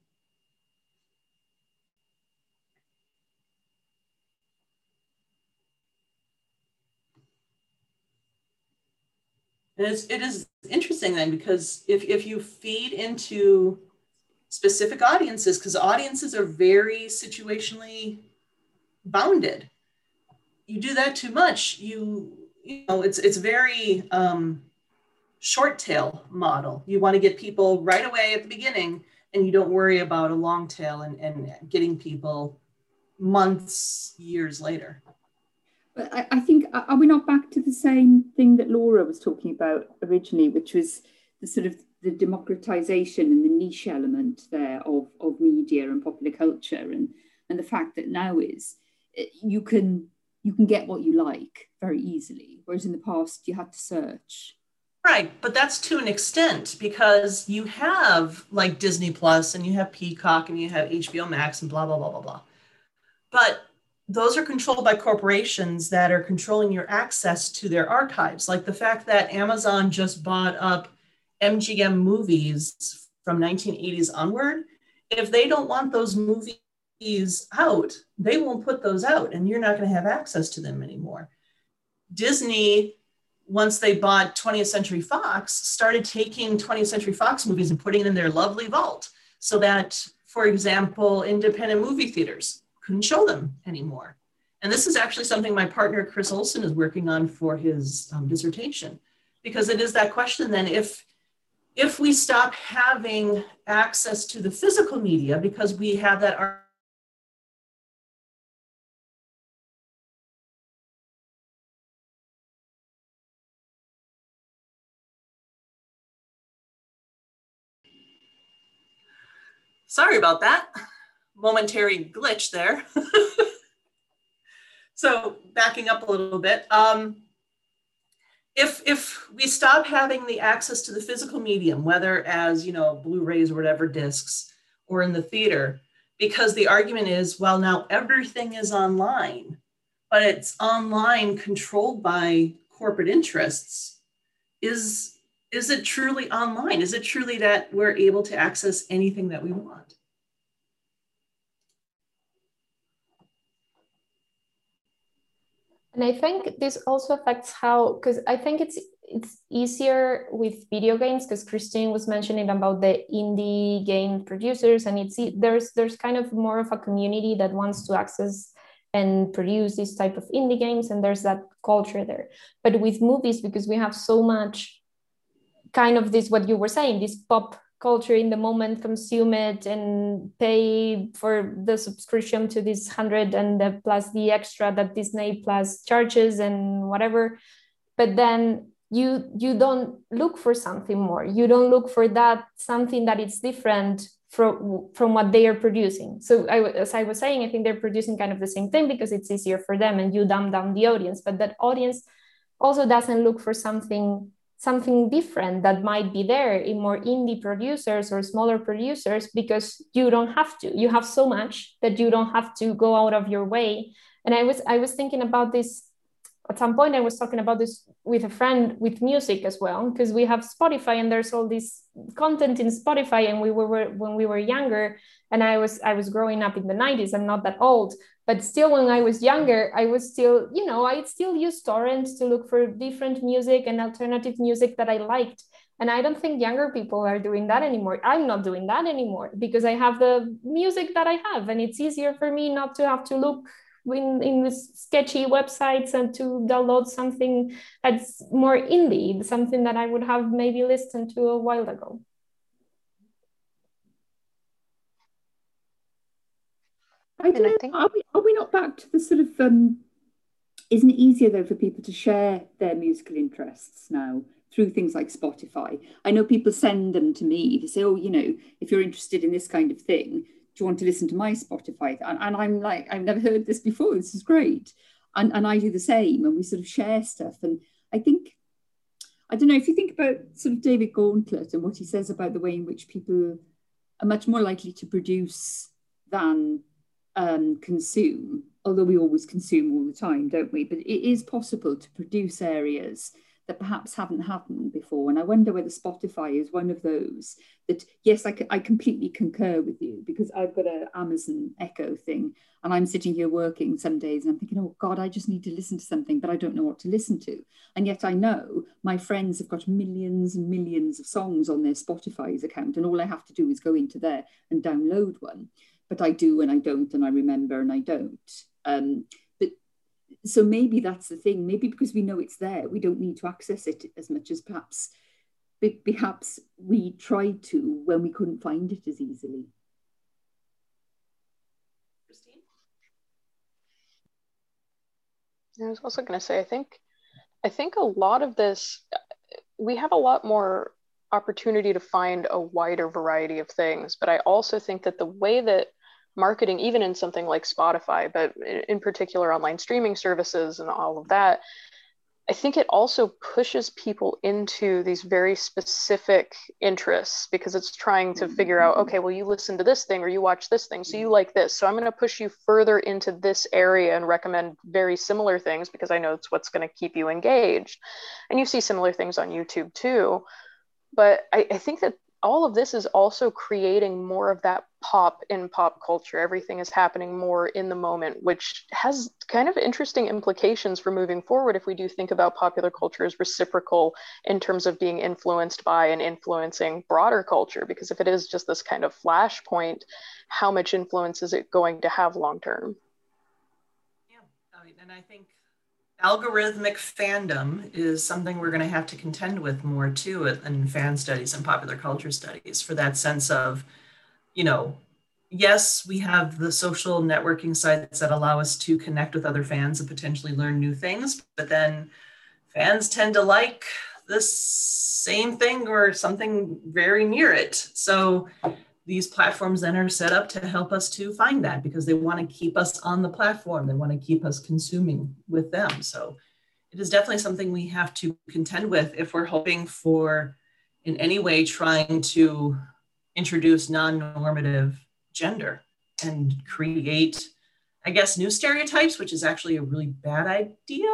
And it's, it is interesting then because if, if you feed into specific audiences, because audiences are very situationally bounded, you do that too much, you you know it's it's very um, short tail model. You want to get people right away at the beginning, and you don't worry about a long tail and, and getting people months, years later. But I, I think are we not back to the same thing that Laura was talking about originally, which was the sort of the democratization and the niche element there of, of media and popular culture and and the fact that now is eh, you can you can get what you like very easily whereas in the past you had to search right but that's to an extent because you have like disney plus and you have peacock and you have hbo max and blah blah blah blah blah but those are controlled by corporations that are controlling your access to their archives. Like the fact that Amazon just bought up MGM movies from 1980s onward. If they don't want those movies out, they won't put those out and you're not going to have access to them anymore. Disney, once they bought 20th Century Fox, started taking 20th Century Fox movies and putting them in their lovely vault so that, for example, independent movie theaters couldn't show them anymore. And this is actually something my partner Chris Olson is working on for his um, dissertation, because it is that question then if if we stop having access to the physical media because we have that sorry about that. Momentary glitch there. so backing up a little bit. Um, if if we stop having the access to the physical medium, whether as you know Blu-rays or whatever discs, or in the theater, because the argument is, well, now everything is online, but it's online controlled by corporate interests. Is is it truly online? Is it truly that we're able to access anything that we want? And I think this also affects how, because I think it's it's easier with video games because Christine was mentioning about the indie game producers, and it's there's there's kind of more of a community that wants to access and produce this type of indie games, and there's that culture there. But with movies, because we have so much kind of this what you were saying, this pop culture in the moment, consume it and pay for the subscription to this hundred and the, plus the extra that Disney Plus charges and whatever. But then you you don't look for something more. You don't look for that something that is different from from what they are producing. So I, as I was saying, I think they're producing kind of the same thing because it's easier for them, and you dumb down the audience. But that audience also doesn't look for something something different that might be there in more indie producers or smaller producers because you don't have to. You have so much that you don't have to go out of your way. And i was i was thinking about this at some point i was talking about this with a friend with music as well because we have spotify and there's all this content in spotify and we were when we were younger and i was i was growing up in the 90s i'm not that old but still when i was younger i was still you know i still use torrents to look for different music and alternative music that i liked. And i don't think younger people are doing that anymore. I'm not doing that anymore because i have the music that i have and it's easier for me not to have to look in, in sketchy websites and to download something that's more indie something that i would have maybe listened to a while ago I don't know. Think... Are, we, are we not back to the sort of um, isn't it easier though for people to share their musical interests now through things like Spotify? I know people send them to me to say, oh, you know, if you're interested in this kind of thing, do you want to listen to my Spotify? And, and I'm like, I've never heard this before. This is great. And, and I do the same, and we sort of share stuff. And I think, I don't know, if you think about sort of David Gauntlett and what he says about the way in which people are much more likely to produce than um, consume, although we always consume all the time, don't we? But it is possible to produce areas that perhaps haven't happened before. And I wonder whether Spotify is one of those that, yes, I, I completely concur with you because I've got an Amazon Echo thing and I'm sitting here working some days and I'm thinking, oh God, I just need to listen to something, but I don't know what to listen to. And yet I know my friends have got millions and millions of songs on their Spotify's account and all I have to do is go into there and download one but I do and I don't, and I remember and I don't. Um, but so maybe that's the thing. Maybe because we know it's there, we don't need to access it as much as perhaps perhaps we tried to when we couldn't find it as easily. Christine? I was also going to say, I think, I think a lot of this, we have a lot more opportunity to find a wider variety of things. But I also think that the way that marketing, even in something like Spotify, but in particular online streaming services and all of that, I think it also pushes people into these very specific interests because it's trying to figure out, mm-hmm. okay, well, you listen to this thing or you watch this thing, so you like this. So I'm going to push you further into this area and recommend very similar things because I know it's what's going to keep you engaged. And you see similar things on YouTube too but I, I think that all of this is also creating more of that pop in pop culture. Everything is happening more in the moment, which has kind of interesting implications for moving forward if we do think about popular culture as reciprocal in terms of being influenced by and influencing broader culture. Because if it is just this kind of flashpoint, how much influence is it going to have long term? Yeah, and I think algorithmic fandom is something we're going to have to contend with more too in fan studies and popular culture studies for that sense of you know yes we have the social networking sites that allow us to connect with other fans and potentially learn new things but then fans tend to like the same thing or something very near it. So these platforms then are set up to help us to find that because they want to keep us on the platform. They want to keep us consuming with them. So it is definitely something we have to contend with if we're hoping for, in any way, trying to introduce non normative gender and create, I guess, new stereotypes, which is actually a really bad idea.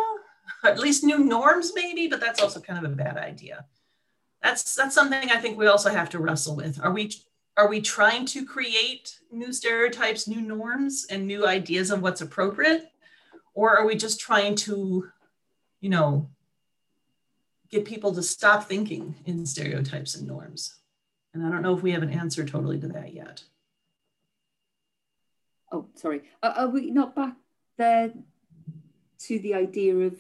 At least new norms, maybe, but that's also kind of a bad idea. That's that's something I think we also have to wrestle with. Are we are we trying to create new stereotypes, new norms, and new ideas of what's appropriate? Or are we just trying to, you know, get people to stop thinking in stereotypes and norms? And I don't know if we have an answer totally to that yet. Oh, sorry. Are, are we not back there to the idea of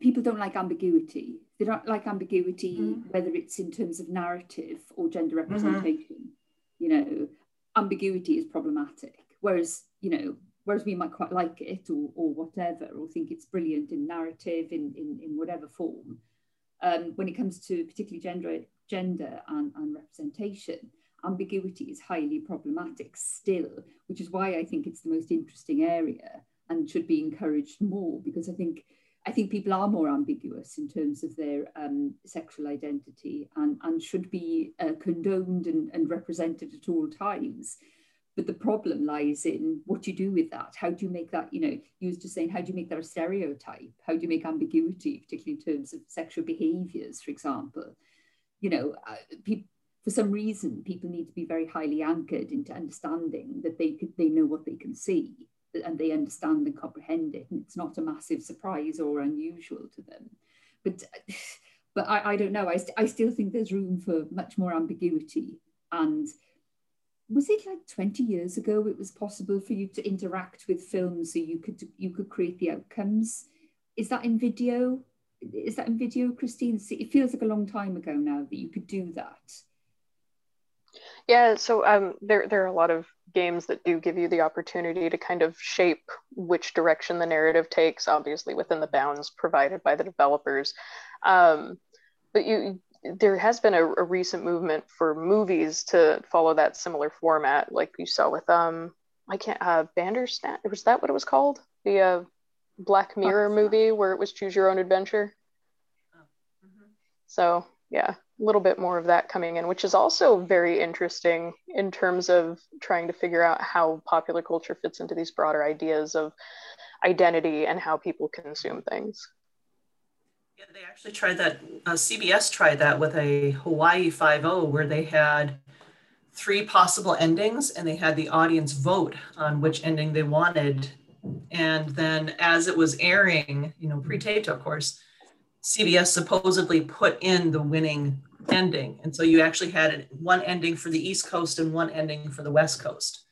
people don't like ambiguity? They don't like ambiguity, mm. whether it's in terms of narrative or gender mm-hmm. representation. Mm-hmm. You know, ambiguity is problematic. Whereas, you know, whereas we might quite like it or, or whatever, or think it's brilliant in narrative, in, in, in whatever form. Um, when it comes to particularly gender, gender and, and representation, ambiguity is highly problematic still, which is why I think it's the most interesting area and should be encouraged more because I think I think people are more ambiguous in terms of their um, sexual identity and, and should be uh, condoned and, and represented at all times. But the problem lies in what you do with that. How do you make that, you know, used to saying, how do you make that a stereotype? How do you make ambiguity, particularly in terms of sexual behaviors, for example? You know, uh, for some reason, people need to be very highly anchored into understanding that they could, they know what they can see and they understand and comprehend it and it's not a massive surprise or unusual to them. But but I, I don't know. I, st- I still think there's room for much more ambiguity. And was it like 20 years ago it was possible for you to interact with films so you could you could create the outcomes? Is that in video? Is that in video christine? It feels like a long time ago now that you could do that yeah, so um, there there are a lot of games that do give you the opportunity to kind of shape which direction the narrative takes, obviously within the bounds provided by the developers. Um, but you there has been a, a, recent movement for movies to follow that similar format, like you saw with um I can't uh Bandersnatch was that what it was called? The uh, Black Mirror movie where it was choose your own adventure. Oh, mm-hmm. So yeah little bit more of that coming in, which is also very interesting in terms of trying to figure out how popular culture fits into these broader ideas of identity and how people consume things. Yeah, they actually tried that. Uh, CBS tried that with a Hawaii Five O, where they had three possible endings, and they had the audience vote on which ending they wanted. And then, as it was airing, you know, pre-taped, of course, CBS supposedly put in the winning ending. And so you actually had one ending for the East Coast and one ending for the West Coast.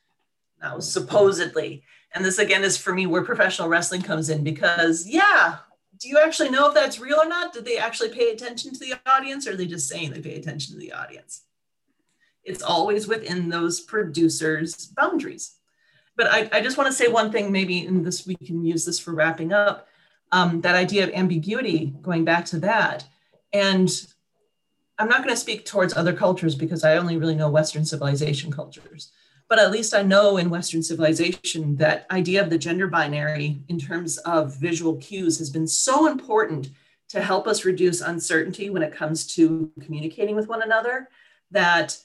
Now, supposedly. And this again is for me where professional wrestling comes in because, yeah, do you actually know if that's real or not? Did they actually pay attention to the audience or are they just saying they pay attention to the audience? It's always within those producers' boundaries. But I, I just want to say one thing, maybe in this, we can use this for wrapping up. Um, that idea of ambiguity, going back to that. And I'm not going to speak towards other cultures because I only really know Western civilization cultures. But at least I know in Western civilization that idea of the gender binary in terms of visual cues has been so important to help us reduce uncertainty when it comes to communicating with one another that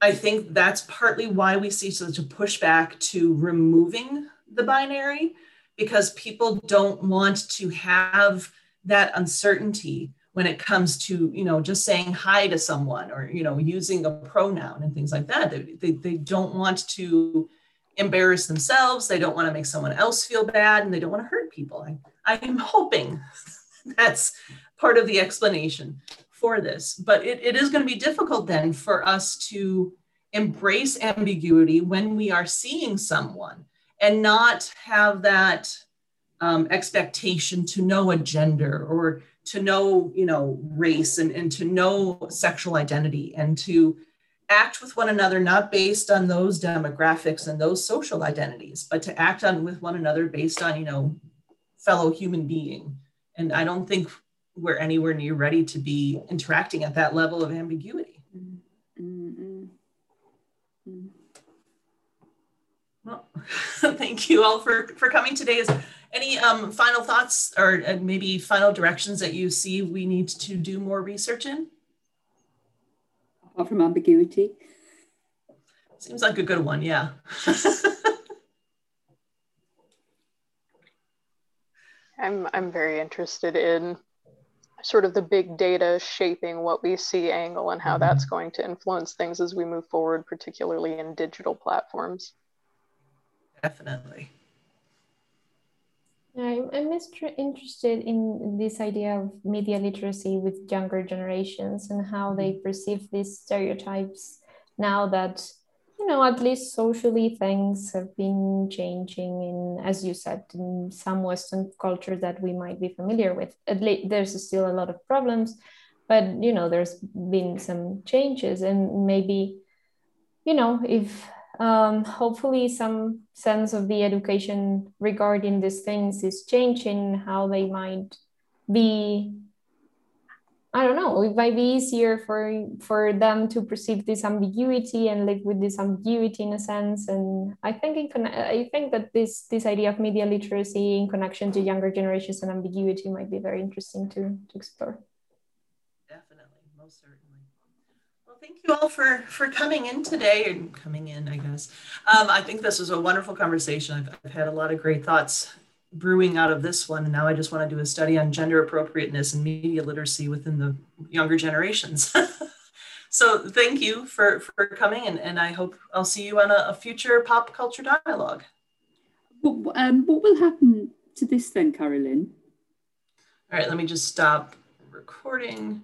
I think that's partly why we see such a pushback to removing the binary because people don't want to have that uncertainty when it comes to you know just saying hi to someone or you know using a pronoun and things like that they, they, they don't want to embarrass themselves. They don't want to make someone else feel bad and they don't want to hurt people. I, i'm hoping that's part of the explanation for this. But it, it is going to be difficult then for us to embrace ambiguity when we are seeing someone and not have that um, expectation to know a gender or to know you know race and, and to know sexual identity and to act with one another not based on those demographics and those social identities but to act on with one another based on you know fellow human being and i don't think we're anywhere near ready to be interacting at that level of ambiguity mm-hmm. Mm-hmm. well thank you all for for coming today is any um, final thoughts or uh, maybe final directions that you see we need to do more research in? Apart from ambiguity. Seems like a good one, yeah. I'm I'm very interested in sort of the big data shaping what we see angle and how that's mm-hmm. going to influence things as we move forward, particularly in digital platforms. Definitely. I'm, I'm interested in this idea of media literacy with younger generations and how they mm-hmm. perceive these stereotypes now that you know, at least socially things have been changing in, as you said, in some Western culture that we might be familiar with. At least there's still a lot of problems, but you know, there's been some changes, and maybe, you know, if um, hopefully some sense of the education regarding these things is changing, how they might be I don't know, it might be easier for for them to perceive this ambiguity and live with this ambiguity in a sense. And I think in I think that this this idea of media literacy in connection to younger generations and ambiguity might be very interesting to to explore. Definitely, most certainly. Well, thank you all for for coming in today and coming in. I guess um, I think this was a wonderful conversation. I've, I've had a lot of great thoughts brewing out of this one. And now I just want to do a study on gender appropriateness and media literacy within the younger generations. so thank you for, for coming and, and I hope I'll see you on a, a future pop culture dialogue. Well, um, what will happen to this then, CarrieLynn? All right, let me just stop recording.